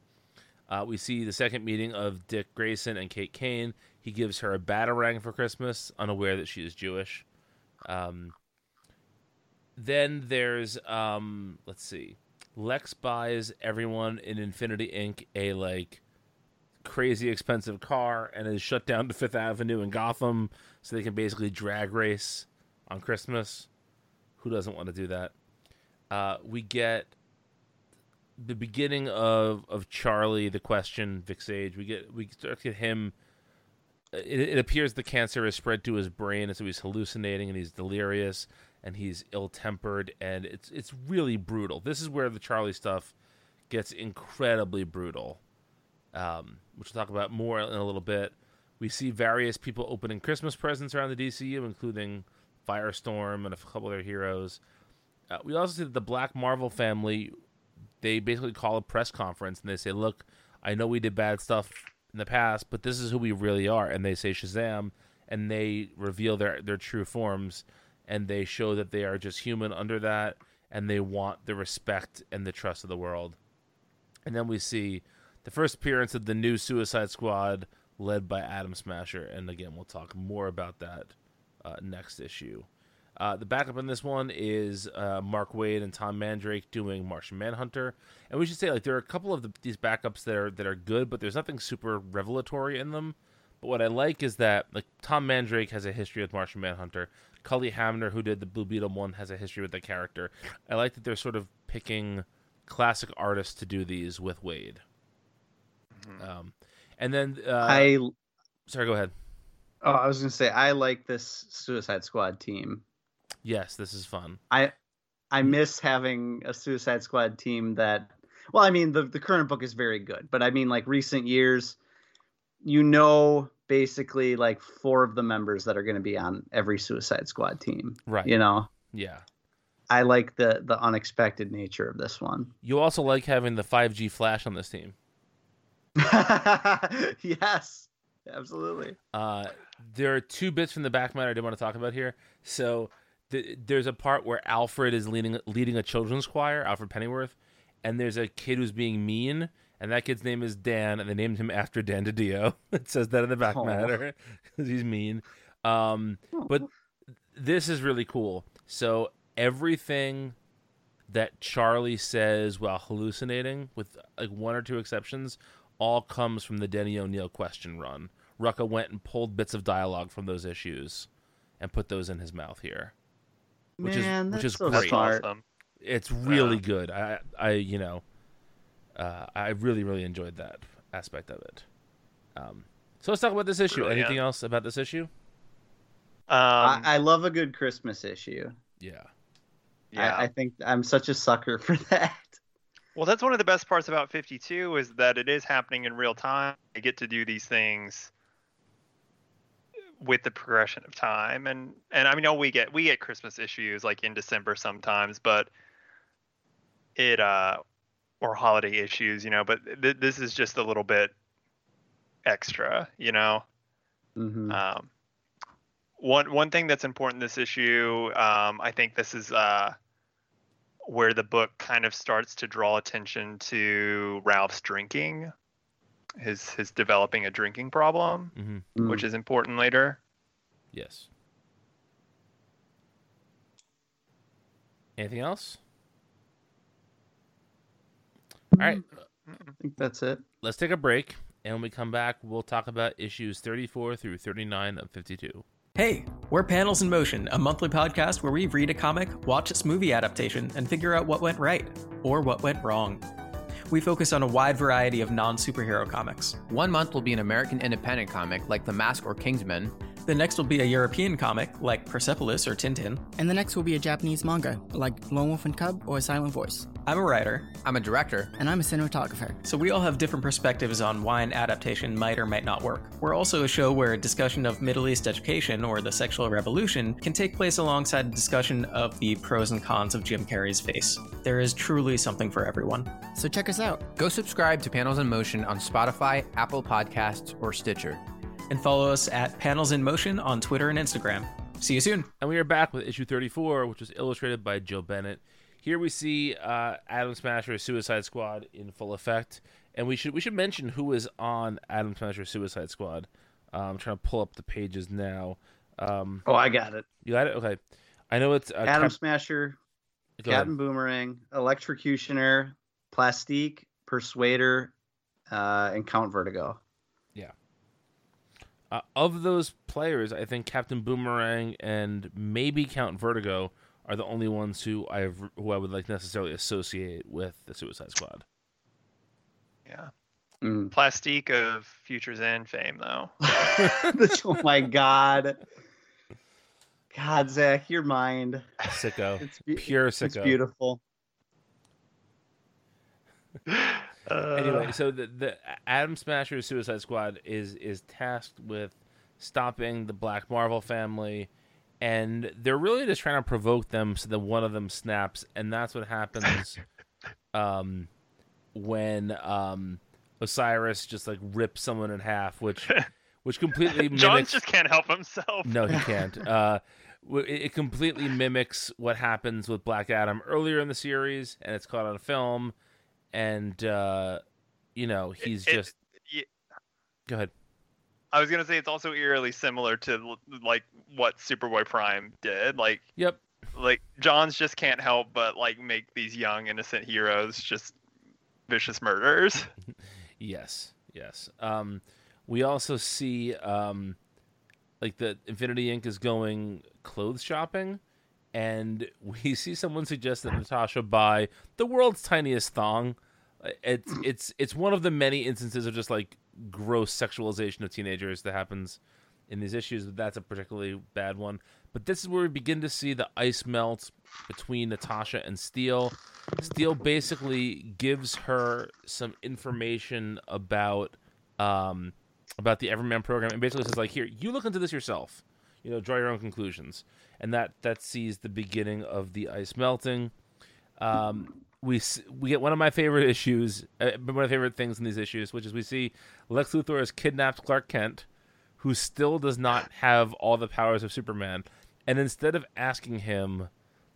[SPEAKER 1] Uh, we see the second meeting of Dick Grayson and Kate Kane. He gives her a batarang for Christmas, unaware that she is Jewish. Um, then there's um, let's see, Lex buys everyone in Infinity Inc. a like crazy expensive car and is shut down to Fifth Avenue in Gotham so they can basically drag race on Christmas. Who doesn't want to do that? Uh, we get the beginning of of Charlie, the question, Vic Sage. We get we start to get him. It, it appears the cancer has spread to his brain, and so he's hallucinating and he's delirious and he's ill tempered, and it's it's really brutal. This is where the Charlie stuff gets incredibly brutal, um, which we'll talk about more in a little bit. We see various people opening Christmas presents around the DCU, including Firestorm and a couple other heroes. Uh, we also see that the Black Marvel family they basically call a press conference and they say, "Look, I know we did bad stuff in the past, but this is who we really are." And they say Shazam, and they reveal their their true forms, and they show that they are just human under that, and they want the respect and the trust of the world. And then we see the first appearance of the new Suicide Squad, led by Atom Smasher, and again, we'll talk more about that uh, next issue. Uh, the backup in this one is uh, Mark Waid and Tom Mandrake doing Martian Manhunter, and we should say like there are a couple of the, these backups that are that are good, but there's nothing super revelatory in them. But what I like is that like Tom Mandrake has a history with Martian Manhunter. Cully Hamner, who did the Blue Beetle one, has a history with the character. I like that they're sort of picking classic artists to do these with Waid.
[SPEAKER 3] Mhm.
[SPEAKER 1] Um, and then uh,
[SPEAKER 2] I
[SPEAKER 1] sorry, go ahead.
[SPEAKER 2] oh, I was gonna say I like this Suicide Squad team.
[SPEAKER 1] Yes, this is fun.
[SPEAKER 2] I I miss having a Suicide Squad team that well, I mean the the current book is very good, but I mean like recent years, you know basically like four of the members that are going to be on every Suicide Squad team.
[SPEAKER 1] Right.
[SPEAKER 2] You know,
[SPEAKER 1] Yeah.
[SPEAKER 2] I like the the unexpected nature of this one.
[SPEAKER 1] You also like having the 5G flash on this team.
[SPEAKER 2] yes, absolutely.
[SPEAKER 1] Uh, there are two bits from the back matter I did want to talk about here. So th- there's a part where Alfred is leading leading a children's choir, Alfred Pennyworth, and there's a kid who's being mean, and that kid's name is Dan, and they named him after Dan DiDio. it says that in the back
[SPEAKER 2] Aw.
[SPEAKER 1] matter because he's mean. Um, but this is really cool. So everything that Charlie says while hallucinating, with like one or two exceptions, all comes from the Denny O'Neil question run. Rucka went and pulled bits of dialogue from those issues and put those in his mouth here. Which is-
[SPEAKER 2] Man,
[SPEAKER 1] which
[SPEAKER 2] that's
[SPEAKER 1] is
[SPEAKER 2] so
[SPEAKER 1] great.
[SPEAKER 3] That's
[SPEAKER 2] smart.
[SPEAKER 3] awesome.
[SPEAKER 1] It's really
[SPEAKER 3] Yeah.
[SPEAKER 1] good. I, I, you know, uh, I really, really enjoyed that aspect of it. Um, so let's talk about this issue.
[SPEAKER 3] Brilliant.
[SPEAKER 1] Anything else about this issue?
[SPEAKER 3] Um,
[SPEAKER 2] I, I love a good Christmas issue.
[SPEAKER 1] Yeah.
[SPEAKER 3] yeah.
[SPEAKER 2] I, I think I'm such a sucker for that.
[SPEAKER 3] Well, that's one of the best parts about 52 is that it is happening in real time. I get to do these things with the progression of time, and and I mean, oh, we get we get Christmas issues like in December sometimes, but it uh or holiday issues, you know. But th- this is just a little bit extra, you know.
[SPEAKER 2] hmm
[SPEAKER 3] Um, one one thing that's important this issue, um, I think this is uh, where the book kind of starts to draw attention to Ralph's drinking, his his developing a drinking problem,
[SPEAKER 1] hmm
[SPEAKER 3] which is important later.
[SPEAKER 1] Yes. Anything else? All right.
[SPEAKER 2] I think that's it.
[SPEAKER 1] let's take a break. And when we come back, we'll talk about issues 34 through 39 of 52.
[SPEAKER 4] Hey, we're Panels in Motion, a monthly podcast where we read a comic, watch its movie adaptation, and figure out what went right or what went wrong. We focus on a wide variety of non superhero comics.
[SPEAKER 5] One month will be an American independent comic like The Mask or Kingsman.
[SPEAKER 4] The next will be a European comic like Persepolis or Tintin.
[SPEAKER 6] And the next will be a Japanese manga, like Lone Wolf and Cub or Silent Voice.
[SPEAKER 4] I'm a writer,
[SPEAKER 5] I'm a director.
[SPEAKER 6] And I'm a cinematographer.
[SPEAKER 4] so we all have different perspectives on why an adaptation might or might not work. We're also a show where a discussion of Middle East education or the sexual revolution can take place alongside a discussion of the pros and cons of Jim Carrey's face. There is truly something for everyone.
[SPEAKER 6] So check us out.
[SPEAKER 5] Go subscribe to Panels in Motion on Spotify, Apple Podcasts, or Stitcher.
[SPEAKER 4] And follow us at Panels in Motion on Twitter and Instagram. See you soon.
[SPEAKER 1] And we are back with issue 34, which was illustrated by Joe Bennett. Here we see uh, Atom Smasher Suicide Squad in full effect, and we should we should mention who is on Atom Smasher Suicide Squad. Uh, I'm trying to pull up the pages now. Um,
[SPEAKER 2] Oh, I got it.
[SPEAKER 1] you got it? Okay. I know it's uh,
[SPEAKER 2] Atom
[SPEAKER 1] Cap-
[SPEAKER 2] Smasher,
[SPEAKER 1] Go ahead.
[SPEAKER 2] Captain Boomerang, Electrocutioner, Plastique, Persuader, uh, and Count Vertigo.
[SPEAKER 1] Uh, of those players, I think Captain Boomerang and maybe Count Vertigo are the only ones who I have, who I would like necessarily associate with the Suicide Squad.
[SPEAKER 3] Yeah.
[SPEAKER 2] Mm.
[SPEAKER 3] Plastique of Futures End fame, though.
[SPEAKER 2] oh my god. God, Zach, your mind.
[SPEAKER 1] Sicko,
[SPEAKER 2] It's, be-
[SPEAKER 1] pure
[SPEAKER 2] it's
[SPEAKER 1] sicko.
[SPEAKER 2] beautiful.
[SPEAKER 3] Uh,
[SPEAKER 1] anyway, so the the Atom Smasher's Suicide Squad is is tasked with stopping the Black Marvel family, and they're really just trying to provoke them so that one of them snaps, and that's what happens. um, when um Osiris just like rips someone in half, which which completely mimics.
[SPEAKER 3] just can't help himself.
[SPEAKER 1] No, he can't. Uh, it completely mimics what happens with Black Adam earlier in the series, and it's caught on film. And uh, you know, he's
[SPEAKER 3] It-
[SPEAKER 1] just.
[SPEAKER 3] ye-
[SPEAKER 1] Go ahead.
[SPEAKER 3] I was gonna say it's also eerily similar to like what Superboy Prime did. Like,
[SPEAKER 1] Yep.
[SPEAKER 3] like Johns just can't help but like make these young innocent heroes just vicious murderers.
[SPEAKER 1] Yes. Yes. Um, we also see um, like the Infinity Inc. is going clothes shopping, and we see someone suggest that Natasha buy the world's tiniest thong. It's it's it's one of the many instances of just like gross sexualization of teenagers that happens in these issues. But that's a particularly bad one. But this is where we begin to see the ice melt between Natasha and Steel. Steel basically gives her some information about um, about the Everyman program, and basically says like, "Here, you look into this yourself. You know, draw your own conclusions." And that that sees the beginning of the ice melting. Um, we we get one of my favorite issues, uh, one of my favorite things in these issues, which is we see Lex Luthor has kidnapped Clark Kent, who still does not have all the powers of Superman, and instead of asking him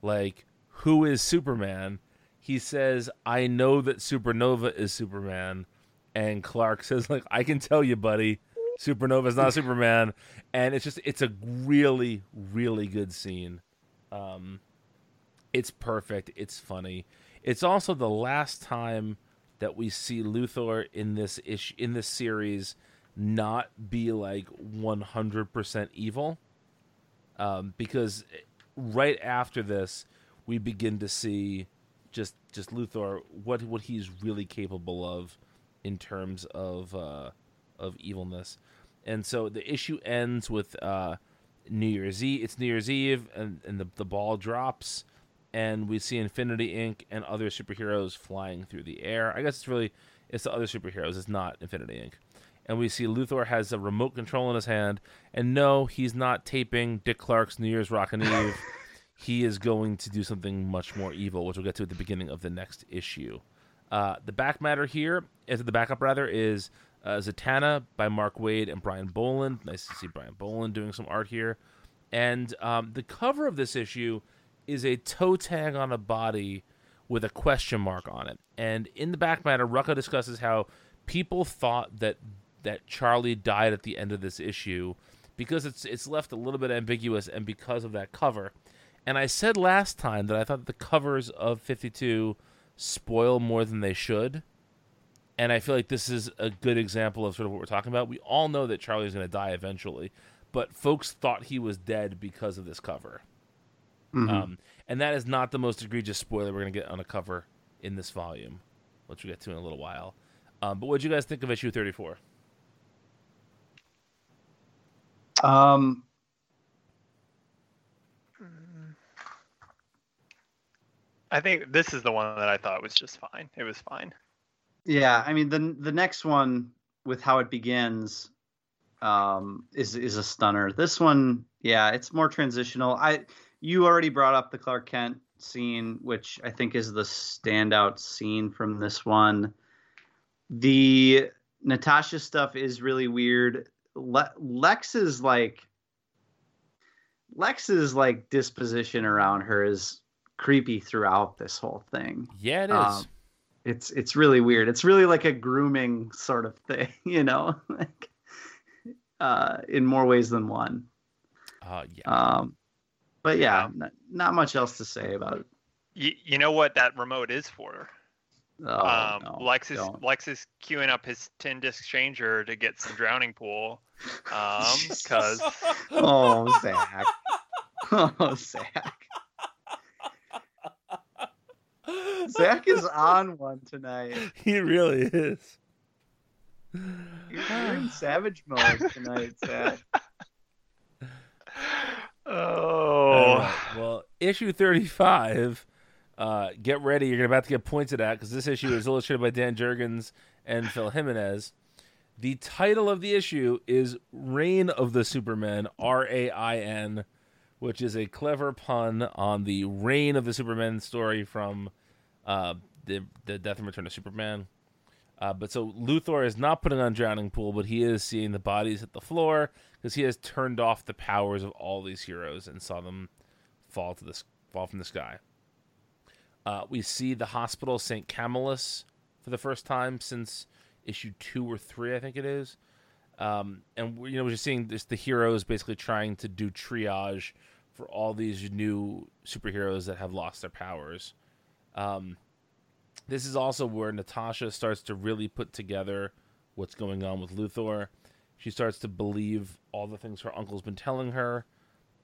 [SPEAKER 1] like who is Superman, he says, "I know that Supernova is Superman," and Clark says, "Like I can tell you, buddy, Supernova is not Superman," and it's just it's a really really good scene. Um, it's perfect. It's funny. It's also the last time that we see Luthor in this issue in this series not be like 100% evil. Um, because right after this, we begin to see just just Luthor what what he's really capable of in terms of uh, of evilness. And so the issue ends with uh, New Year's Eve. It's New Year's Eve, and, and the the ball drops, and we see Infinity Inc. and other superheroes flying through the air. I guess it's really it's the other superheroes. It's not Infinity Inc. And we see Luthor has a remote control in his hand, and no, he's not taping Dick Clark's New Year's Rockin' Eve. he is going to do something much more evil, which we'll get to at the beginning of the next issue. Uh, the back matter here, is the backup rather, is uh, Zatanna by Mark Waid and Brian Bolland. Nice to see Brian Bolland doing some art here. And um, the cover of this issue is a toe tag on a body with a question mark on it. And in the back matter, Rucka discusses how people thought that that Charlie died at the end of this issue because it's it's left a little bit ambiguous and because of that cover. And I said last time that I thought the covers of 52 spoil more than they should. And I feel like this is a good example of sort of what we're talking about. We all know that Charlie's going to die eventually, but folks thought he was dead because of this cover.
[SPEAKER 2] Mhm.
[SPEAKER 1] Um, and that is not the most egregious spoiler we're going to get on a cover in this volume, which we'll get to in a little while. Um, but what did you guys think of issue 34?
[SPEAKER 2] Um,
[SPEAKER 3] I think this is the one that I thought was just fine. It was fine.
[SPEAKER 2] yeah, I mean the the next one with how it begins um is is a stunner. This one, yeah, it's more transitional. I you already brought up the Clark Kent scene, which I think is the standout scene from this one. The Natasha stuff is really weird. Le- Lex is like Lex's like disposition around her is creepy throughout this whole thing.
[SPEAKER 1] Yeah, it is.
[SPEAKER 2] Um, it's it's really weird. It's really like a grooming sort of thing, you know, like uh, in more ways than one.
[SPEAKER 1] uh, yeah.
[SPEAKER 2] Um, but yeah,
[SPEAKER 3] Yeah.
[SPEAKER 2] Not, not much else to say about it.
[SPEAKER 3] You, you know what that remote is for?
[SPEAKER 2] Oh,
[SPEAKER 3] um,
[SPEAKER 2] no,
[SPEAKER 3] Lex is
[SPEAKER 2] don't.
[SPEAKER 3] Lex is queuing up his ten disc changer to get some drowning pool. Um, because
[SPEAKER 2] Oh, Zach. Oh, Zach. Zach is on one tonight.
[SPEAKER 1] he really is.
[SPEAKER 2] You're, you're in savage mode tonight, Zach.
[SPEAKER 3] Oh,
[SPEAKER 1] right, Well, issue 35. Uh, get ready. You're about to get pointed at because this issue is illustrated by Dan Jurgens and Phil Jimenez. The title of the issue is Reign of the Superman, R A I N, which is a clever pun on the Reign of the Superman story from uh, the, the Death and Return of Superman. Uh, but so Luthor is not putting on drowning pool, but he is seeing the bodies hit the floor because he has turned off the powers of all these heroes and saw them fall to this fall from the sky. Uh, we see the hospital St. Camillus for the first time since issue two or three, I think it is. Um, and you know we're just seeing this, the heroes basically trying to do triage for all these new superheroes that have lost their powers. Um, this is also where Natasha starts to really put together what's going on with Luthor. She starts to believe all the things her uncle's been telling her,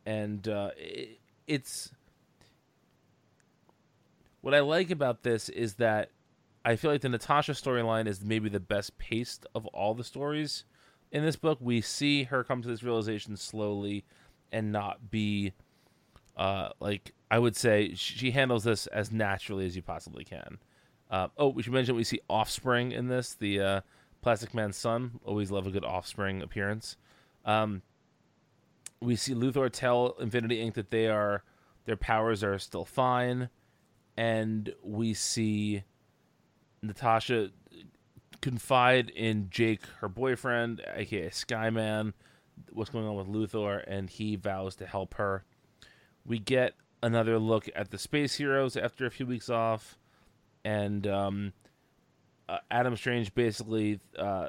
[SPEAKER 1] and uh, it, it's what I like about this is that I feel like the Natasha storyline is maybe the best paced of all the stories in this book. We see her come to this realization slowly and not be uh, like I would say she handles this as naturally as you possibly can. Uh, oh, we should mention we see Offspring in this, the uh, Plastic Man's son. Always love a good Offspring appearance. Um, we see Luthor tell Infinity Inc. that they are their powers are still fine, and we see Natasha confide in Jake, her boyfriend, aka Skyman, what's going on with Luthor, and he vows to help her. We get another look at the space heroes after a few weeks off, and um, uh, Adam Strange basically uh,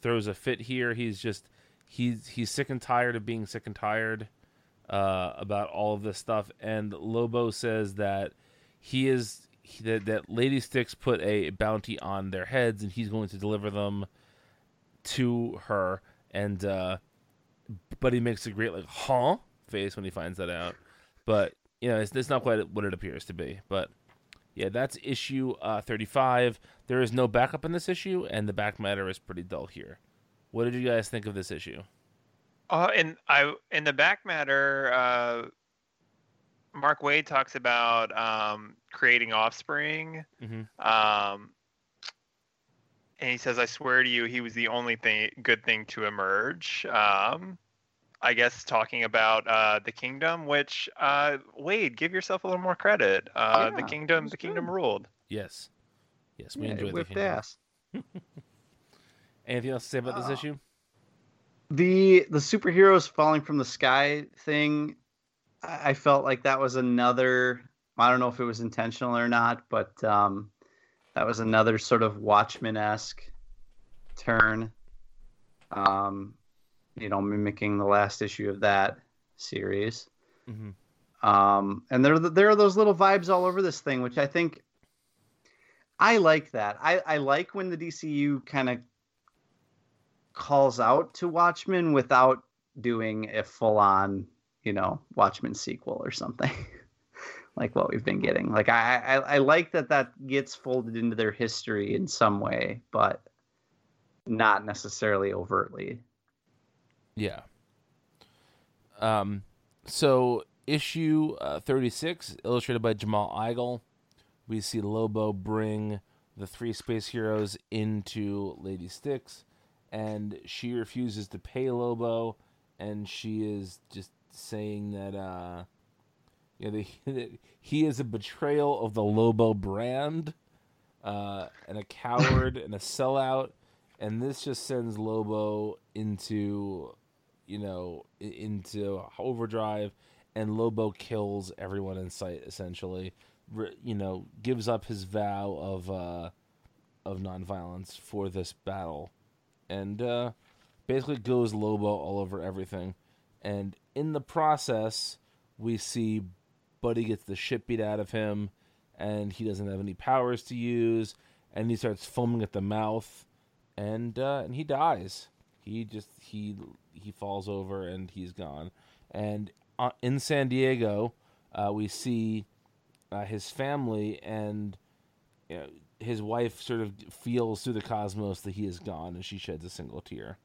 [SPEAKER 1] throws a fit here. He's just he's he's sick and tired of being sick and tired uh, about all of this stuff, and Lobo says that he is he, that that Lady Styx put a bounty on their heads, and he's going to deliver them to her. And uh, but he makes a great like huh face when he finds that out. But you know, it's, it's not quite what it appears to be. But yeah, that's issue uh, 35. There is no backup in this issue, and the back matter is pretty dull here. What did you guys think of this issue?
[SPEAKER 3] Uh, and I in the back matter, uh, Mark Waid talks about um, creating offspring.
[SPEAKER 1] Mm-hmm.
[SPEAKER 3] Um, and he says, "I swear to you, he was the only thing good thing to emerge." Um, I guess talking about uh, the kingdom, which uh, Waid, give yourself a little more credit. Uh, the kingdom,
[SPEAKER 2] that's
[SPEAKER 3] the kingdom
[SPEAKER 2] good.
[SPEAKER 3] ruled.
[SPEAKER 1] Yes, yes, we
[SPEAKER 2] Yeah,
[SPEAKER 1] enjoyed the
[SPEAKER 2] whipped
[SPEAKER 1] kingdom.
[SPEAKER 2] ass.
[SPEAKER 1] Anything else to say about this
[SPEAKER 2] Oh.
[SPEAKER 1] issue?
[SPEAKER 2] The the superheroes falling from the sky thing, I I felt like that was another. I don't know if it was intentional or not, but um, that was another sort of Watchmen esque turn. Um, you know, mimicking the last issue of that series.
[SPEAKER 1] Mm-hmm.
[SPEAKER 2] Um, and there there are those little vibes all over this thing, which I think I like that. I, I like when the DCU kind of calls out to Watchmen without doing a full on, you know, Watchmen sequel or something. like what we've been getting. Like I, I I like that that gets folded into their history in some way, but not necessarily overtly.
[SPEAKER 1] Yeah. Um, so issue uh, 36, illustrated by Jamal Igle. We see Lobo bring the three space heroes into Lady Styx, and she refuses to pay Lobo, and she is just saying that uh, you know, the, that he is a betrayal of the Lobo brand, uh, and a coward and a sellout, and this just sends Lobo into you know, into overdrive, and Lobo kills everyone in sight. Essentially, you know, gives up his vow of uh, of nonviolence for this battle, and uh, basically goes Lobo all over everything. And in the process, we see Buddy gets the shit beat out of him, and he doesn't have any powers to use, and he starts foaming at the mouth, and uh, and he dies. He just he he falls over and he's gone. And uh, in San Diego, uh, we see uh, his family and you know, his wife sort of feels through the cosmos that he is gone, and she sheds a single tear.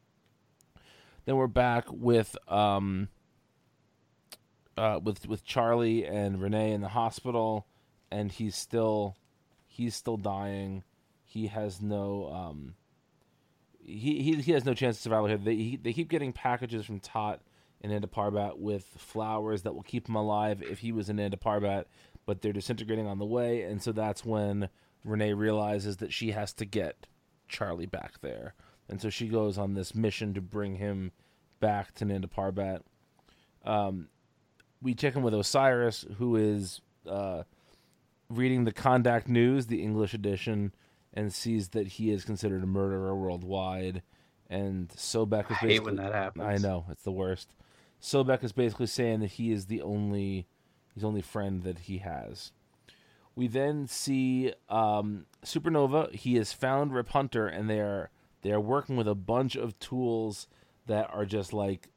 [SPEAKER 1] Then we're back with um, uh, with with Charlie and Renee in the hospital, and he's still he's still dying. He has no um, he, he has no chance of survival here. They he, they keep getting packages from Tot and Nanda Parbat with flowers that will keep him alive if he was in Nanda Parbat, but they're disintegrating on the way, and so that's when Renee realizes that she has to get Charlie back there, and so she goes on this mission to bring him back to Nanda Parbat. Um, we check in with Osiris, who is uh, reading the Kahndaq News, the English edition, and sees that he is considered a murderer worldwide. And Sobek is basically.
[SPEAKER 2] I hate when that happens.
[SPEAKER 1] I know it's the worst. Sobek is basically saying that he is the only his only friend that he has. We then see um, Supernova. He has found Rip Hunter, and they are they are working with a bunch of tools that are just like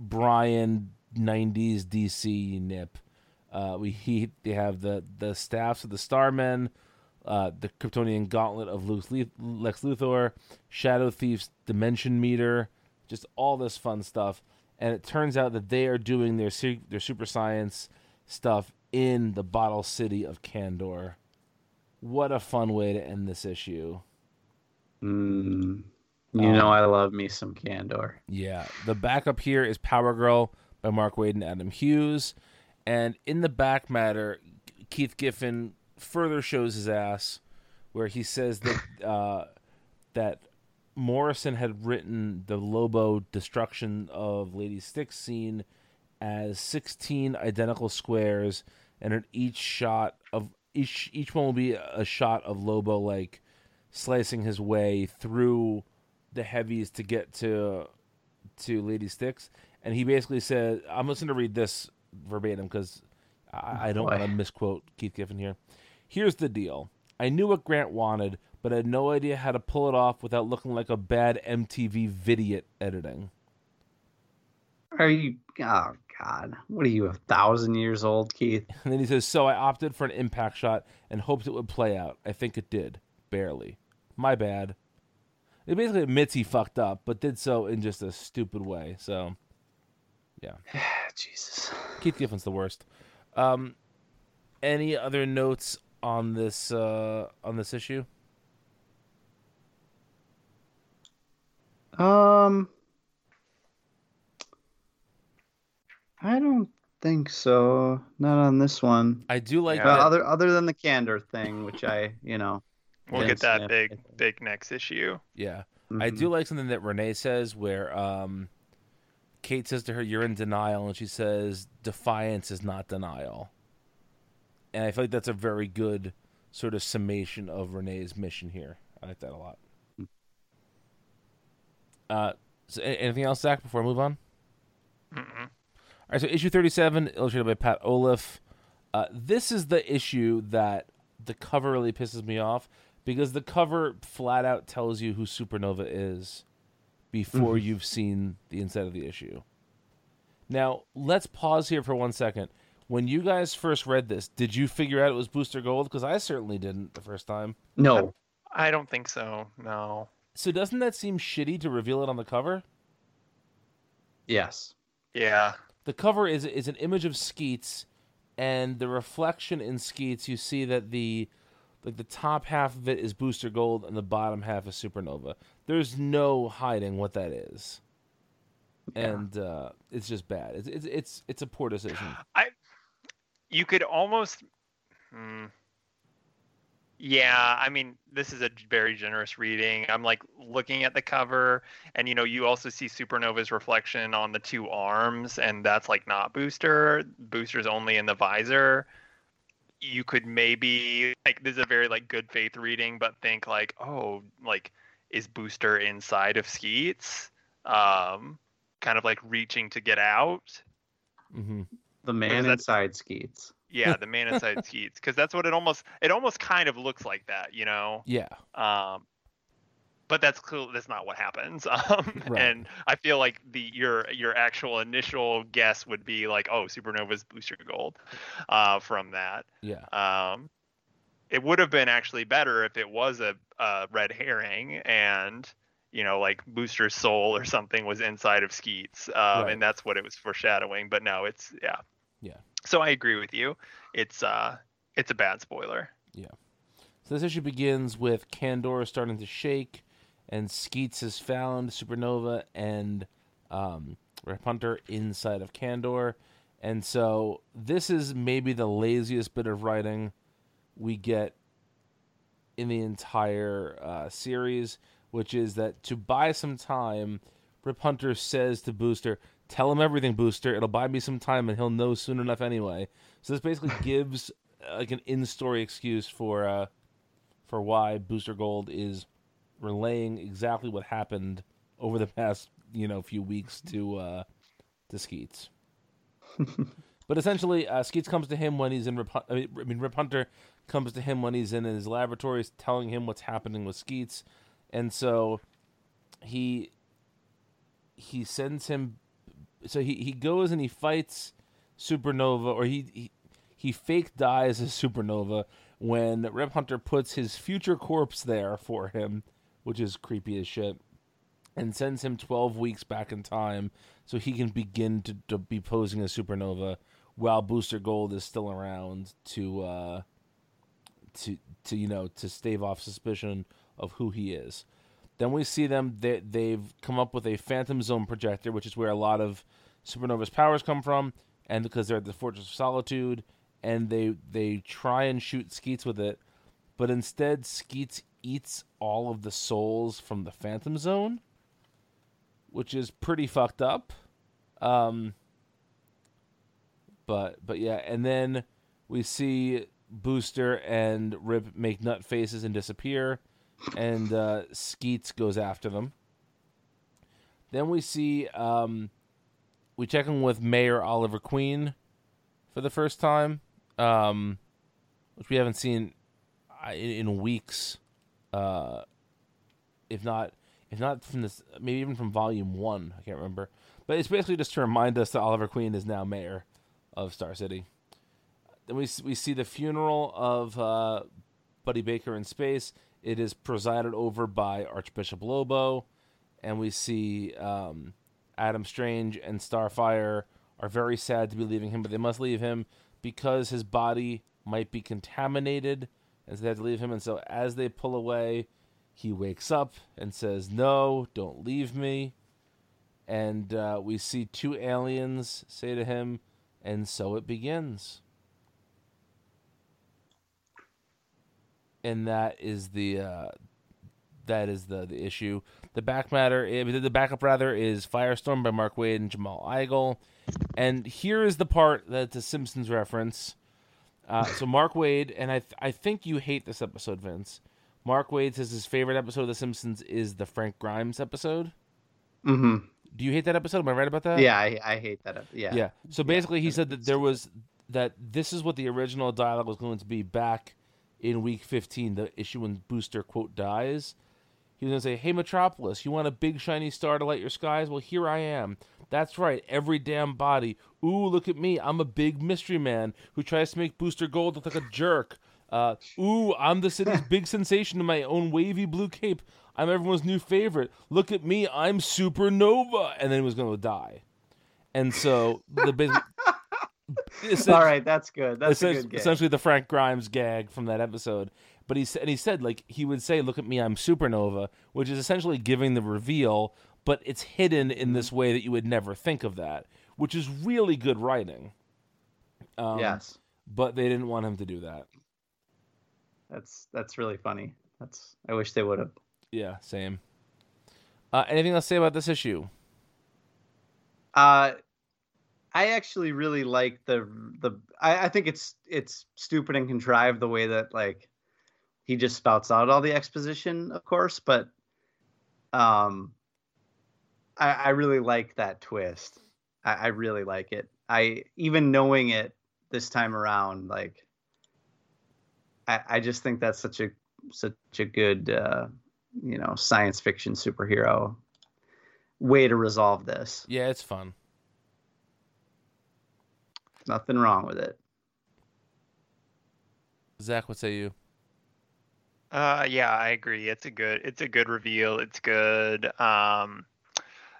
[SPEAKER 1] Brian '90s DC nip. Uh, we he they have the the staffs of the Starmen, uh, the Kryptonian Gauntlet of Lex Lex Luthor, Shadow Thief's Dimension Meter, just all this fun stuff. And it turns out that they are doing their their super science stuff in the bottle city of Kandor. What a fun way to end this issue.
[SPEAKER 2] Mm, you
[SPEAKER 1] Um,
[SPEAKER 2] know I love me some Kandor.
[SPEAKER 1] Yeah, the backup here is Power Girl by Mark Waid and Adam Hughes, and in the back matter, Keith Giffen further shows his ass, where he says that uh, that Morrison had written the Lobo destruction of Lady Styx scene as sixteen identical squares, and in each shot of each each one will be a shot of Lobo like slicing his way through the heavies to get to to Lady Styx, and he basically said, "I'm just going to read this verbatim because I, I don't want to misquote Keith Giffen here. Here's the deal: I knew what Grant wanted, but I had no idea how to pull it off without looking like a bad MTV vidiot editing."
[SPEAKER 2] Are you? Oh God, what are you? A thousand years old, Keith?
[SPEAKER 1] And then he says, "So I opted for an impact shot and hoped it would play out. I think it did, barely. My bad." It basically admits he fucked up, but did so in just a stupid way. So, yeah.
[SPEAKER 2] Jesus.
[SPEAKER 1] Keith Giffen's the worst. Um, any other notes on this uh, on this issue?
[SPEAKER 2] Um, I don't think so. Not on this one.
[SPEAKER 1] I do like
[SPEAKER 3] Yeah.
[SPEAKER 1] That.
[SPEAKER 2] other other than the Kandor thing, which I, you know,
[SPEAKER 3] We'll get that
[SPEAKER 2] snap.
[SPEAKER 3] big, big next issue.
[SPEAKER 1] Yeah, I
[SPEAKER 2] mhm.
[SPEAKER 1] do like something that Renee says where um, Kate says to her, "You're in denial," and she says, "Defiance is not denial." And I feel like that's a very good sort of summation of Renee's mission here. I like that a lot. Uh, so anything else, Zach? Before I move on.
[SPEAKER 3] Mm-mm.
[SPEAKER 1] All right, so issue 37, illustrated by Pat Olliff. Uh, this is the issue that the cover really pisses me off because the cover flat out tells you who Supernova is before you've seen the inside of the issue. Now, let's pause here for one second. When you guys first read this, did you figure out it was Booster Gold? Because I certainly didn't the first time.
[SPEAKER 2] no.
[SPEAKER 3] I don't think so. No.
[SPEAKER 1] So doesn't that seem shitty to reveal it on the cover?
[SPEAKER 2] Yes.
[SPEAKER 3] Yeah.
[SPEAKER 1] the cover is is an image of Skeets, and the reflection in Skeets, you see that the like the top half of it is Booster Gold, and the bottom half is Supernova. There's no hiding what that is,
[SPEAKER 2] Yeah.
[SPEAKER 1] and uh, it's just bad. It's, it's it's it's a poor decision.
[SPEAKER 3] You could almost. Hmm. Yeah, I mean, this is a very generous reading. I'm like looking at the cover, and you know, you also see Supernova's reflection on the two arms, and that's like not Booster. Booster's only in the visor. You could maybe like this is a very like good faith reading, but think like, oh, like is Booster inside of Skeets? Um, kind of like reaching to get out.
[SPEAKER 1] hmm
[SPEAKER 2] The man
[SPEAKER 3] that-
[SPEAKER 2] inside Skeets.
[SPEAKER 3] Yeah, the man inside Skeets, because that's what it almost it almost kind of looks like that, you know.
[SPEAKER 1] Yeah.
[SPEAKER 3] Um, but that's cool. That's not what happens. Um,
[SPEAKER 1] Right.
[SPEAKER 3] and I feel like the your your actual initial guess would be like, oh, Supernova's Booster Gold, uh, from that.
[SPEAKER 1] Yeah.
[SPEAKER 3] Um, it would have been actually better if it was a, a red herring and you know like Booster's soul or something was inside of Skeets, um,
[SPEAKER 1] Right.
[SPEAKER 3] and that's what it was foreshadowing. But no, it's yeah.
[SPEAKER 1] Yeah.
[SPEAKER 3] So I agree with you. It's uh, it's a bad spoiler. Yeah.
[SPEAKER 1] So this issue begins with Kandor starting to shake, and Skeets has found Supernova and um, Rip Hunter inside of Kandor. And so this is maybe the laziest bit of writing we get in the entire uh, series, which is that to buy some time, Rip Hunter says to Booster, Tell him everything, Booster. It'll buy me some time, and he'll know soon enough anyway. So this basically gives uh, like an in-story excuse for uh, for why Booster Gold is relaying exactly what happened over the past you know few weeks to uh, to Skeets. but essentially, uh, Skeets comes to him when he's in. Rip, I mean, I mean, Rip Hunter comes to him when he's in his laboratories, telling him what's happening with Skeets, and so he he sends him. So he, he goes and he fights Supernova, or he, he he fake dies as Supernova when Rip Hunter puts his future corpse there for him, which is creepy as shit, and sends him 12 weeks back in time so he can begin to, to be posing as Supernova while Booster Gold is still around to uh to to you know to stave off suspicion of who he is. Then we see them they they've come up with a Phantom Zone projector, which is where a lot of Supernova's powers come from, and because they're at the Fortress of Solitude, and they they try and shoot Skeets with it, but instead Skeets eats all of the souls from the Phantom Zone, which is pretty fucked up. Um, but but yeah, and then we see Booster and Rip make nut faces and disappear, and uh, Skeets goes after them. Then we see um, we check in with Mayor Oliver Queen for the first time, um, which we haven't seen uh, in, in weeks, uh, if not if not from this maybe even from volume one. I can't remember, but it's basically just to remind us that Oliver Queen is now mayor of Star City. Then we we see the funeral of uh, Buddy Baker in space. It is presided over by Archbishop Lobo, and we see um, Adam Strange and Starfire are very sad to be leaving him, but they must leave him because his body might be contaminated, and so they have to leave him. And so as they pull away, he wakes up and says, "No, don't leave me." And uh, we see two aliens say to him, "And so it begins." And that is the uh, that is the, the issue. The back matter, eh, the backup rather, is Firestorm by Mark Waid and Jamal Igle. And here is the part that's a Simpsons reference. Uh, so Mark Waid, and I th- I think you hate this episode, Vince. Mark Waid says his favorite episode of The Simpsons is the Frank Grimes episode.
[SPEAKER 2] hmm
[SPEAKER 1] Do you hate that episode? Am I right about that?
[SPEAKER 2] Yeah, I, I hate that. Yeah.
[SPEAKER 1] Yeah. So basically, he said that there was that this is what the original dialogue was going to be back in week 15, the issue when Booster quote dies. He was going to say, "Hey Metropolis, you want a big shiny star to light your skies? Well, here I am. That's right, every damn body. Ooh, look at me. I'm a big mystery man who tries to make Booster Gold look like a jerk. Uh, ooh, I'm the city's big sensation in my own wavy blue cape. I'm everyone's new favorite. Look at me. I'm Supernova." And then he was going to die. And so the
[SPEAKER 2] All right, that's good. That's a good
[SPEAKER 1] essentially the Frank Grimes gag from that episode. But he said, and he said like he would say, "Look at me, I'm Supernova," which is essentially giving the reveal, but it's hidden in this way that you would never think of that, which is really good writing. Um,
[SPEAKER 2] yes,
[SPEAKER 1] but they didn't want him to do that.
[SPEAKER 2] that's that's really funny. That's I wish they would have.
[SPEAKER 1] Yeah, same. Uh, anything else to say about this issue?
[SPEAKER 2] Uh, I actually really like the the. I, I think it's it's stupid and contrived the way that like he just spouts out all the exposition, of course, but um, I I really like that twist. I, I really like it. I even knowing it this time around. Like, I, I just think that's such a such a good uh, you know science fiction superhero way to resolve this.
[SPEAKER 1] Yeah, it's fun.
[SPEAKER 2] Nothing wrong with it.
[SPEAKER 1] Zach, what say you?
[SPEAKER 3] Uh, yeah, I agree. It's a good, it's a good reveal. It's good. Um,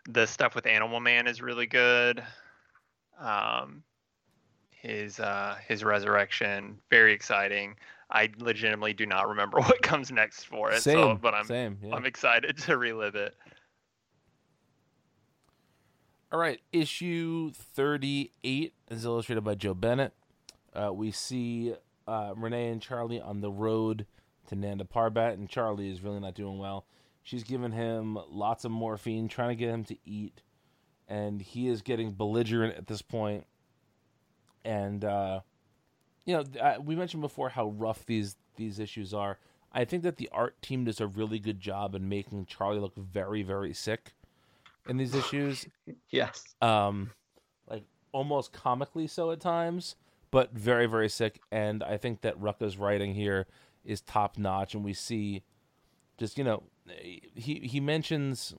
[SPEAKER 3] the stuff with Animal Man is really good. Um, his uh, his resurrection, very exciting. I legitimately do not remember what comes next for it.
[SPEAKER 1] Same,
[SPEAKER 3] so, but I'm
[SPEAKER 1] same. Yeah.
[SPEAKER 3] I'm excited to relive it.
[SPEAKER 1] All right, issue 38 is illustrated by Joe Bennett. Uh, we see uh, Renee and Charlie on the road to Nanda Parbat, and Charlie is really not doing well. She's giving him lots of morphine, trying to get him to eat, and he is getting belligerent at this point. And uh, you know, I, we mentioned before how rough these these issues are. I think that the art team does a really good job in making Charlie look very, very sick in these issues.
[SPEAKER 2] Yes.
[SPEAKER 1] um like almost comically so at times but very very sick. And i think that rucka's writing here is top notch. And we see just you know he he mentions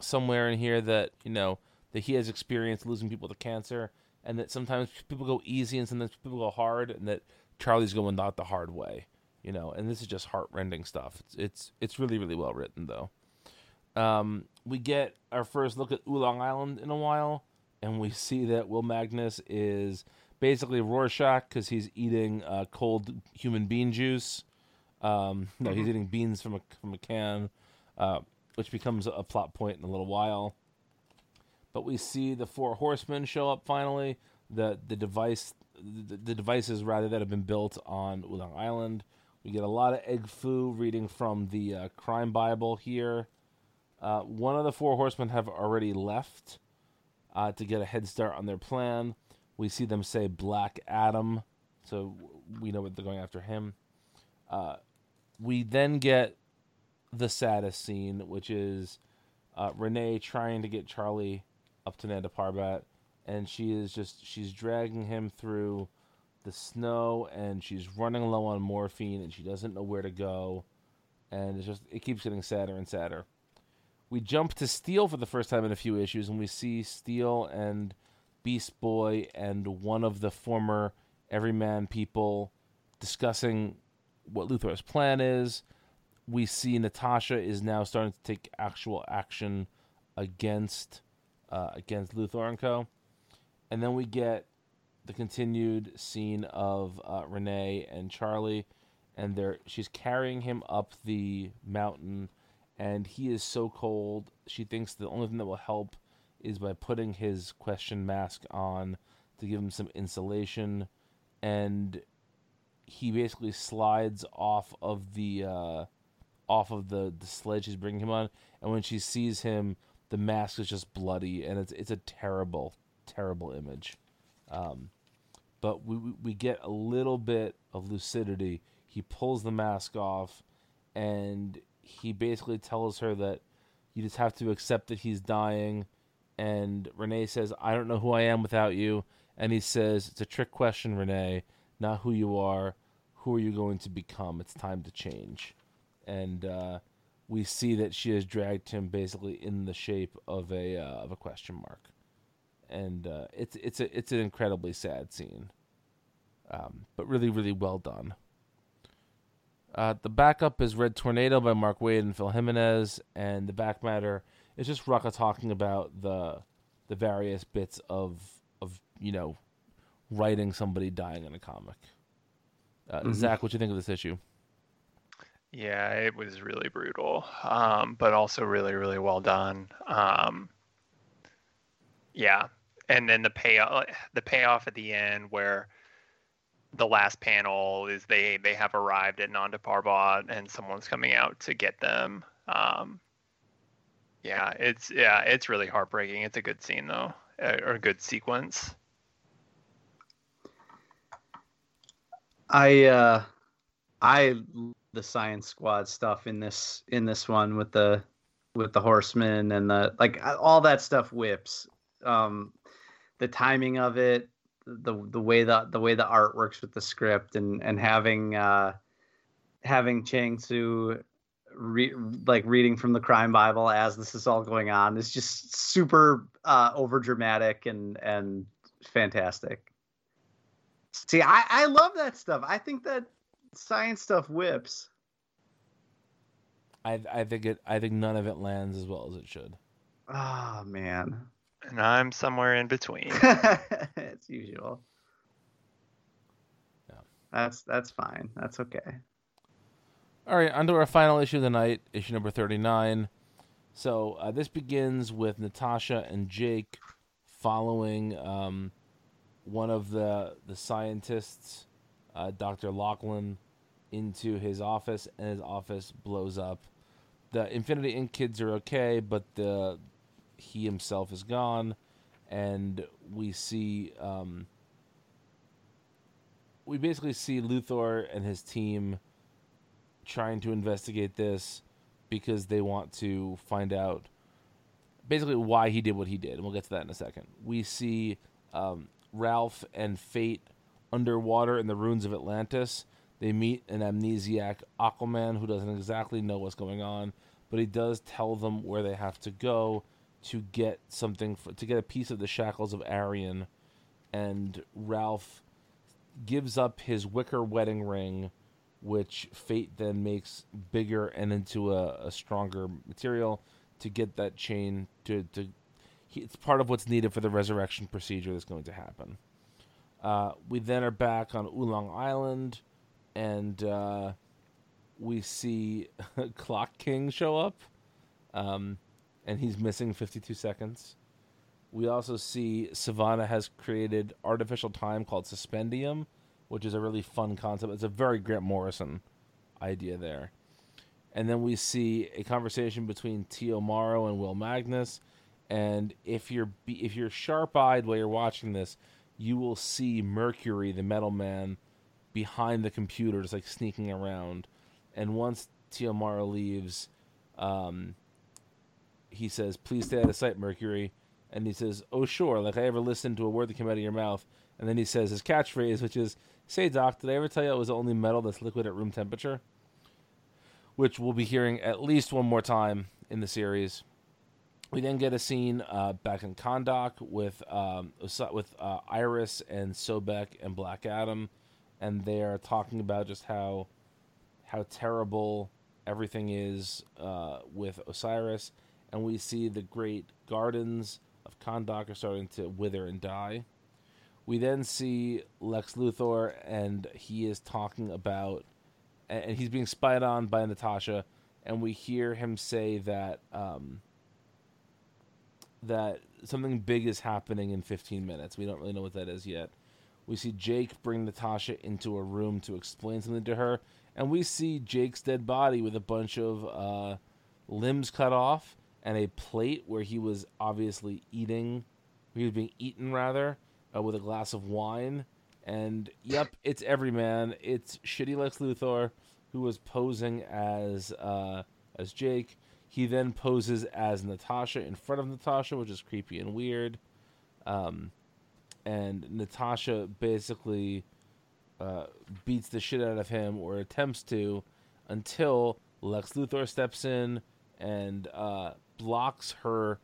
[SPEAKER 1] somewhere in here that you know that he has experienced losing people to cancer and that sometimes people go easy and sometimes people go hard and that charlie's going not the hard way you know and this is just heartrending stuff. It's it's, it's really really well written though. Um, we get our first look at Oolong Island in a while, and we see that Will Magnus is basically Rorschach because he's eating uh, cold human bean juice. Um, no, he's eating beans from a from a can, uh, which becomes a plot point in a little while. But we see the four horsemen show up finally. The the device the, the devices rather that have been built on Oolong Island. We get a lot of Egg Fu reading from the uh, crime Bible here. Uh, one of the four horsemen have already left uh, to get a head start on their plan. We see them say Black Adam, so we know what they're going after him. Uh, we then get the saddest scene, which is uh, Renee trying to get Charlie up to Nanda Parbat, and she is just she's dragging him through the snow, and she's running low on morphine, and she doesn't know where to go, and it's just it keeps getting sadder and sadder we jump to Steel for the first time in a few issues, and we see Steel and Beast Boy and one of the former Everyman people discussing what Luthor's plan is. We see Natasha is now starting to take actual action against uh, against Luthor and Co. And then we get the continued scene of uh, Renee and Charlie, and they're she's carrying him up the mountain and he is so cold. She thinks the only thing that will help is by putting his question mask on to give him some insulation, and he basically slides off of the uh, off of the the sledge she's bringing him on. And when she sees him, the mask is just bloody, and it's it's a terrible, terrible image. Um, but we we get a little bit of lucidity. He pulls the mask off, and he basically tells her that you just have to accept that he's dying. And Renee says, I don't know who I am without you. And he says, It's a trick question, Renee. Not who you are. Who are you going to become? It's time to change. And uh, we see that she has dragged him basically in the shape of a uh, of a question mark. And uh, it's it's a it's an incredibly sad scene, um, but really really well done. Uh, the backup is Red Tornado by Mark Waid and Phil Jimenez, and the back matter is just Rucka talking about the the various bits of of you know writing somebody dying in a comic. Uh,
[SPEAKER 2] Mhm.
[SPEAKER 1] Zach, what do you think of this issue?
[SPEAKER 3] Yeah, it was really brutal, um, but also really, really well done. Um, yeah, and then the payoff, the payoff at the end, where the last panel is they they have arrived at Nanda Parbat and someone's coming out to get them. Um, yeah, it's yeah, it's really heartbreaking. It's a good scene though, or a good sequence.
[SPEAKER 2] I uh I the science squad stuff in this in this one with the with the horsemen and the like all that stuff whips. Um the timing of it the the way the the way the art works with the script and and having uh having Chang Tzu re- like reading from the crime bible as this is all going on is just super uh over dramatic and and fantastic. See I I love that stuff. I think that science stuff whips.
[SPEAKER 1] I I think it I think none of it lands as well as it should.
[SPEAKER 2] oh man
[SPEAKER 3] And I'm somewhere in between.
[SPEAKER 2] as usual
[SPEAKER 1] Yeah.
[SPEAKER 2] that's that's fine that's okay
[SPEAKER 1] All right, on to our final issue of the night, issue number 39. So uh, this begins with Natasha and Jake following um, one of the the scientists, uh, Dr. Lachlan, into his office, and his office blows up. The Infinity Inc. kids are okay, but the he himself is gone, and we see um, we basically see Luthor and his team trying to investigate this because they want to find out basically why he did what he did, and we'll get to that in a second. We see um, Ralph and Fate underwater in the ruins of Atlantis. They meet an amnesiac Aquaman who doesn't exactly know what's going on, but he does tell them where they have to go to get something for, to get a piece of the shackles of Arian. And Ralph gives up his wicker wedding ring which Fate then makes bigger and into a, a stronger material to get that chain to to. He, it's part of what's needed for the resurrection procedure that's going to happen. Uh, we then are back on Oolong Island, and uh, we see Clock King show up, um, and he's missing 52 seconds. We also see Sivana has created artificial time called Suspendium, which is a really fun concept. It's a very Grant Morrison idea there. And then we see a conversation between T.O. Morrow and Will Magnus. And if you're if you're sharp-eyed while you're watching this, you will see Mercury, the Metal Man, behind the computer, just like sneaking around. And once T.O. Morrow leaves, um, he says, "Please stay out of sight, Mercury." And he says, "Oh sure, like I ever listened to a word that came out of your mouth." And then he says his catchphrase, which is, "Say, Doc, did I ever tell you it was the only metal that's liquid at room temperature?" Which we'll be hearing at least one more time in the series. We then get a scene uh, back in Kahndaq with um, with uh, Iris and Sobek and Black Adam, and they are talking about just how how terrible everything is uh, with Osiris, and we see the great gardens of Kahndaq are starting to wither and die. We then see Lex Luthor, and he is talking about, and he's being spied on by Natasha, and we hear him say that um, that something big is happening in 15 minutes. We don't really know what that is yet. We see Jake bring Natasha into a room to explain something to her, and we see Jake's dead body with a bunch of uh, limbs cut off and a plate where he was obviously eating, he was being eaten rather, uh, with a glass of wine. And yep, it's Everyman. It's shitty Lex Luthor who was posing as uh, as Jake. He then poses as Natasha in front of Natasha, which is creepy and weird. Um, and Natasha basically uh, beats the shit out of him or attempts to until Lex Luthor steps in and uh, blocks her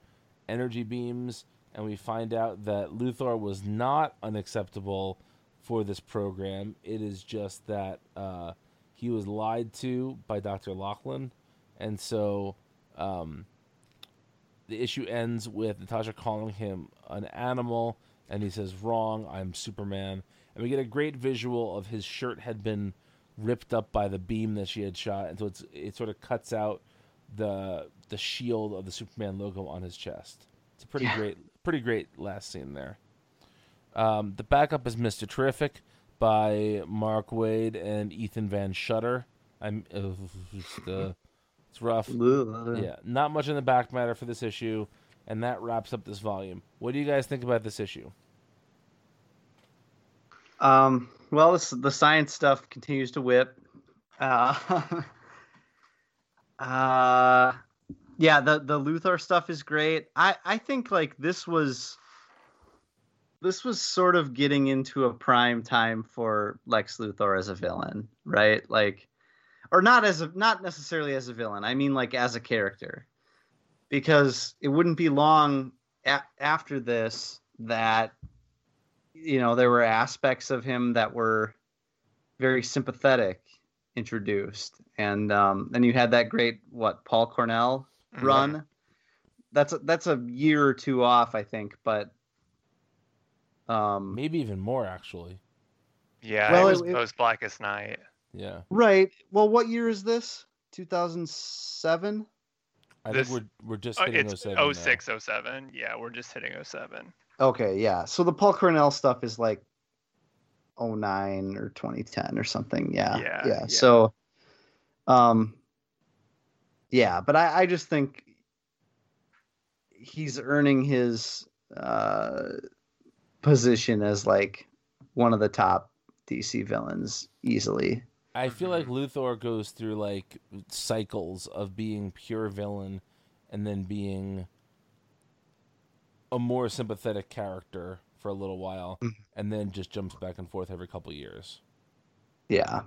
[SPEAKER 1] energy beams. And we find out that Luthor was not unacceptable for this program. It is just that uh, he was lied to by Dr. Lachlan. And so um, the issue ends with Natasha calling him an animal, and he says, "Wrong, I'm Superman." And we get a great visual of his shirt had been ripped up by the beam that she had shot, and so it's it sort of cuts out the the shield of the Superman logo on his chest. It's a pretty
[SPEAKER 2] Yeah.
[SPEAKER 1] great, pretty great last scene there. Um, the backup is Mister Terrific by Mark Waid and Ethan Van Shutter. I'm uh, just, uh, it's rough. Yeah, not much in the back matter for this issue, and that wraps up this volume. What do you guys think about this issue?
[SPEAKER 2] Um, well, this, the science stuff continues to whip. Uh, uh, yeah, the the Luthor stuff is great. I I think like this was this was sort of getting into a prime time for Lex Luthor as a villain, right? Like, or not as a not necessarily as a villain. I mean, like as a character, because it wouldn't be long a- after this that you know there were aspects of him that were very sympathetic introduced, and um, and you had that great what Paul Cornell
[SPEAKER 3] Mhm.
[SPEAKER 2] run. That's a, that's a year or two off, I think, but um,
[SPEAKER 1] Maybe even more actually.
[SPEAKER 3] Yeah,
[SPEAKER 2] Well,
[SPEAKER 3] it was
[SPEAKER 2] it- it-
[SPEAKER 3] post Blackest Night.
[SPEAKER 1] Yeah.
[SPEAKER 2] right. Well, what year is this? 2007.
[SPEAKER 1] I
[SPEAKER 3] This-
[SPEAKER 1] think we're we're just
[SPEAKER 3] Oh,
[SPEAKER 1] hitting
[SPEAKER 3] it's
[SPEAKER 1] 07
[SPEAKER 3] 06, 07. Yeah, we're just hitting 07.
[SPEAKER 2] Okay, yeah. So the Paul Cornell stuff is like 09 or 2010 or something. Yeah.
[SPEAKER 3] Yeah,
[SPEAKER 2] Yeah.
[SPEAKER 3] yeah.
[SPEAKER 2] So um yeah, but I, I just think he's earning his uh position as like one of the top DC villains easily.
[SPEAKER 1] I feel like
[SPEAKER 3] Mhm.
[SPEAKER 1] Luthor goes through like cycles of being pure villain and then being a more sympathetic character for a little while
[SPEAKER 2] Mhm.
[SPEAKER 1] and then just jumps back and forth every couple years.
[SPEAKER 2] Yeah.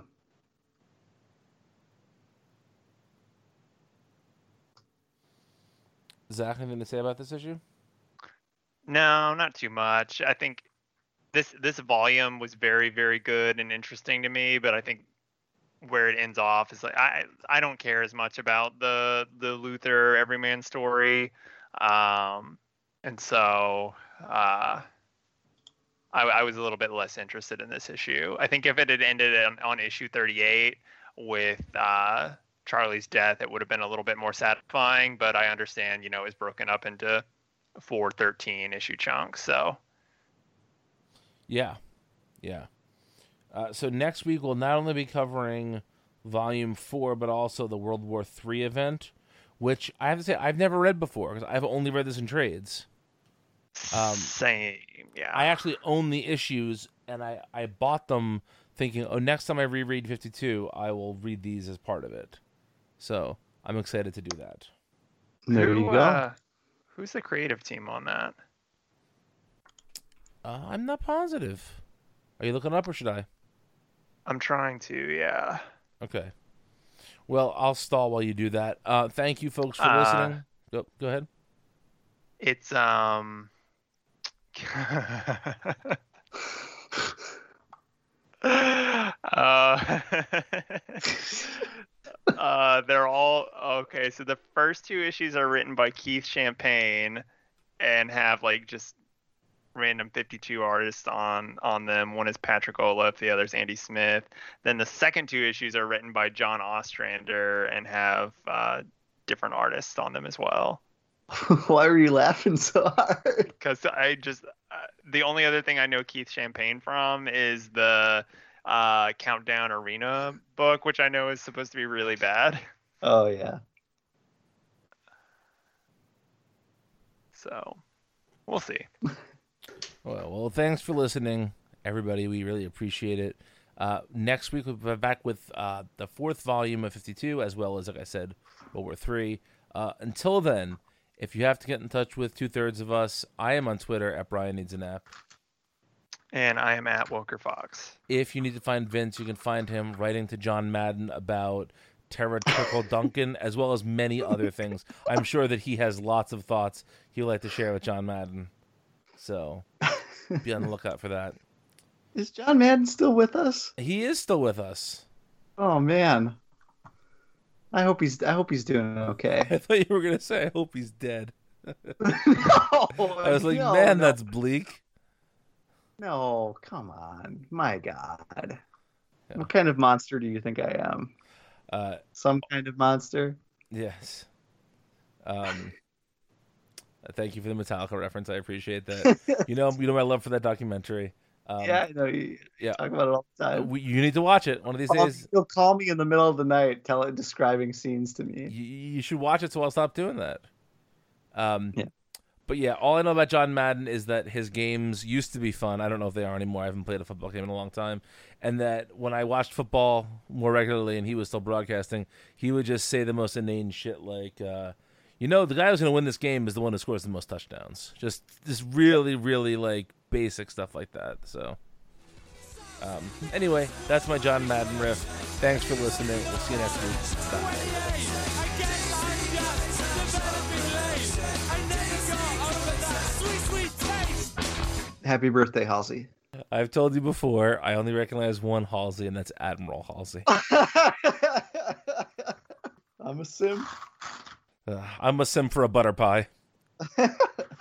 [SPEAKER 1] Zach, anything to say about this issue?
[SPEAKER 3] No, not too much. I think this this volume was very very good and interesting to me, but I think where it ends off is like I I don't care as much about the the Luthor everyman story, um, and so uh, I, I was a little bit less interested in this issue. I think if it had ended on, on issue 38 with uh, Charlie's death, it would have been a little bit more satisfying. But I understand, you know, it's broken up into four 13 issue chunks. So
[SPEAKER 1] Yeah. Yeah. Uh, so next week we'll not only be covering volume 4 but also the World War 3 event, which I have to say I've never read before because I've only read this in trades. Um,
[SPEAKER 3] same, yeah.
[SPEAKER 1] I actually own the issues, and I, I bought them thinking, oh, next time I reread 52, I will read these as part of it. So I'm excited to do that.
[SPEAKER 2] There
[SPEAKER 3] Who,
[SPEAKER 2] you go.
[SPEAKER 3] Uh, who's the creative team on that?
[SPEAKER 1] Uh, I'm not positive. Are you looking up or should I?
[SPEAKER 3] I'm trying to, yeah.
[SPEAKER 1] Okay. Well, I'll stall while you do that. Uh, thank you, folks, for
[SPEAKER 3] Uh,
[SPEAKER 1] listening. Go, go ahead.
[SPEAKER 3] It's um. Uh, uh, they're all okay. So the first two issues are written by Keith Champagne, and have like just random 52 artists on on them. One is Patrick Olliff, the other is Andy Smith. Then the second two issues are written by John Ostrander and have uh, different artists on them as well.
[SPEAKER 2] Why were you laughing so hard?
[SPEAKER 3] because I just uh, the only other thing I know Keith Champagne from is the uh, Countdown Arena book, which I know is supposed to be really bad.
[SPEAKER 2] Oh yeah.
[SPEAKER 3] So we'll see.
[SPEAKER 1] Well, well, thanks for listening, everybody. We really appreciate it. Uh, next week we'll be back with uh, the fourth volume of 52, as well as, like I said, World War Three. Uh, until then, if you have to get in touch with two thirds of us, I am on Twitter at Brian Needs an App.
[SPEAKER 3] And I am at Woker Fox.
[SPEAKER 1] If you need to find Vince, you can find him writing to John Madden about Terra Trickle Duncan, as well as many other things. I'm sure that he has lots of thoughts he'd like to share with John Madden. So be on the lookout for that.
[SPEAKER 2] Is John Madden still with us?
[SPEAKER 1] He is still with us.
[SPEAKER 2] Oh man. I hope he's I hope he's doing okay.
[SPEAKER 1] I thought you were gonna say, "I hope he's dead."
[SPEAKER 2] no,
[SPEAKER 1] I was like,
[SPEAKER 2] no,
[SPEAKER 1] "Man,
[SPEAKER 2] no,
[SPEAKER 1] that's bleak."
[SPEAKER 2] no, come on. My God.
[SPEAKER 1] Yeah.
[SPEAKER 2] What kind of monster do you think I am?
[SPEAKER 1] Uh,
[SPEAKER 2] Some kind of monster?
[SPEAKER 1] yes. Um, thank you for the Metallica reference. I appreciate that. you know, you know my love for that documentary. Um,
[SPEAKER 2] yeah, I know you
[SPEAKER 1] yeah.
[SPEAKER 2] talk about it all the time.
[SPEAKER 1] we, you need to watch it one of these
[SPEAKER 2] Call-
[SPEAKER 1] days.
[SPEAKER 2] He'll call me in the middle of the night, tell it describing scenes to me.
[SPEAKER 1] You, you should watch it, so I'll stop doing that. Um,
[SPEAKER 2] Yeah.
[SPEAKER 1] But yeah, all I know about John Madden is that his games used to be fun. I don't know if they are anymore. I haven't played a football game in a long time. And that when I watched football more regularly and he was still broadcasting, he would just say the most inane shit like, uh, you know, the guy who's going to win this game is the one who scores the most touchdowns. Just this really, really like basic stuff like that. So, um, anyway, that's my John Madden riff. Thanks for listening. We'll see you next week. Bye.
[SPEAKER 7] Happy birthday, Halsey.
[SPEAKER 1] I've told you before, I only recognize one Halsey, and that's Admiral Halsey.
[SPEAKER 7] I'm a sim.
[SPEAKER 1] Uh, I'm a sim for a butter pie.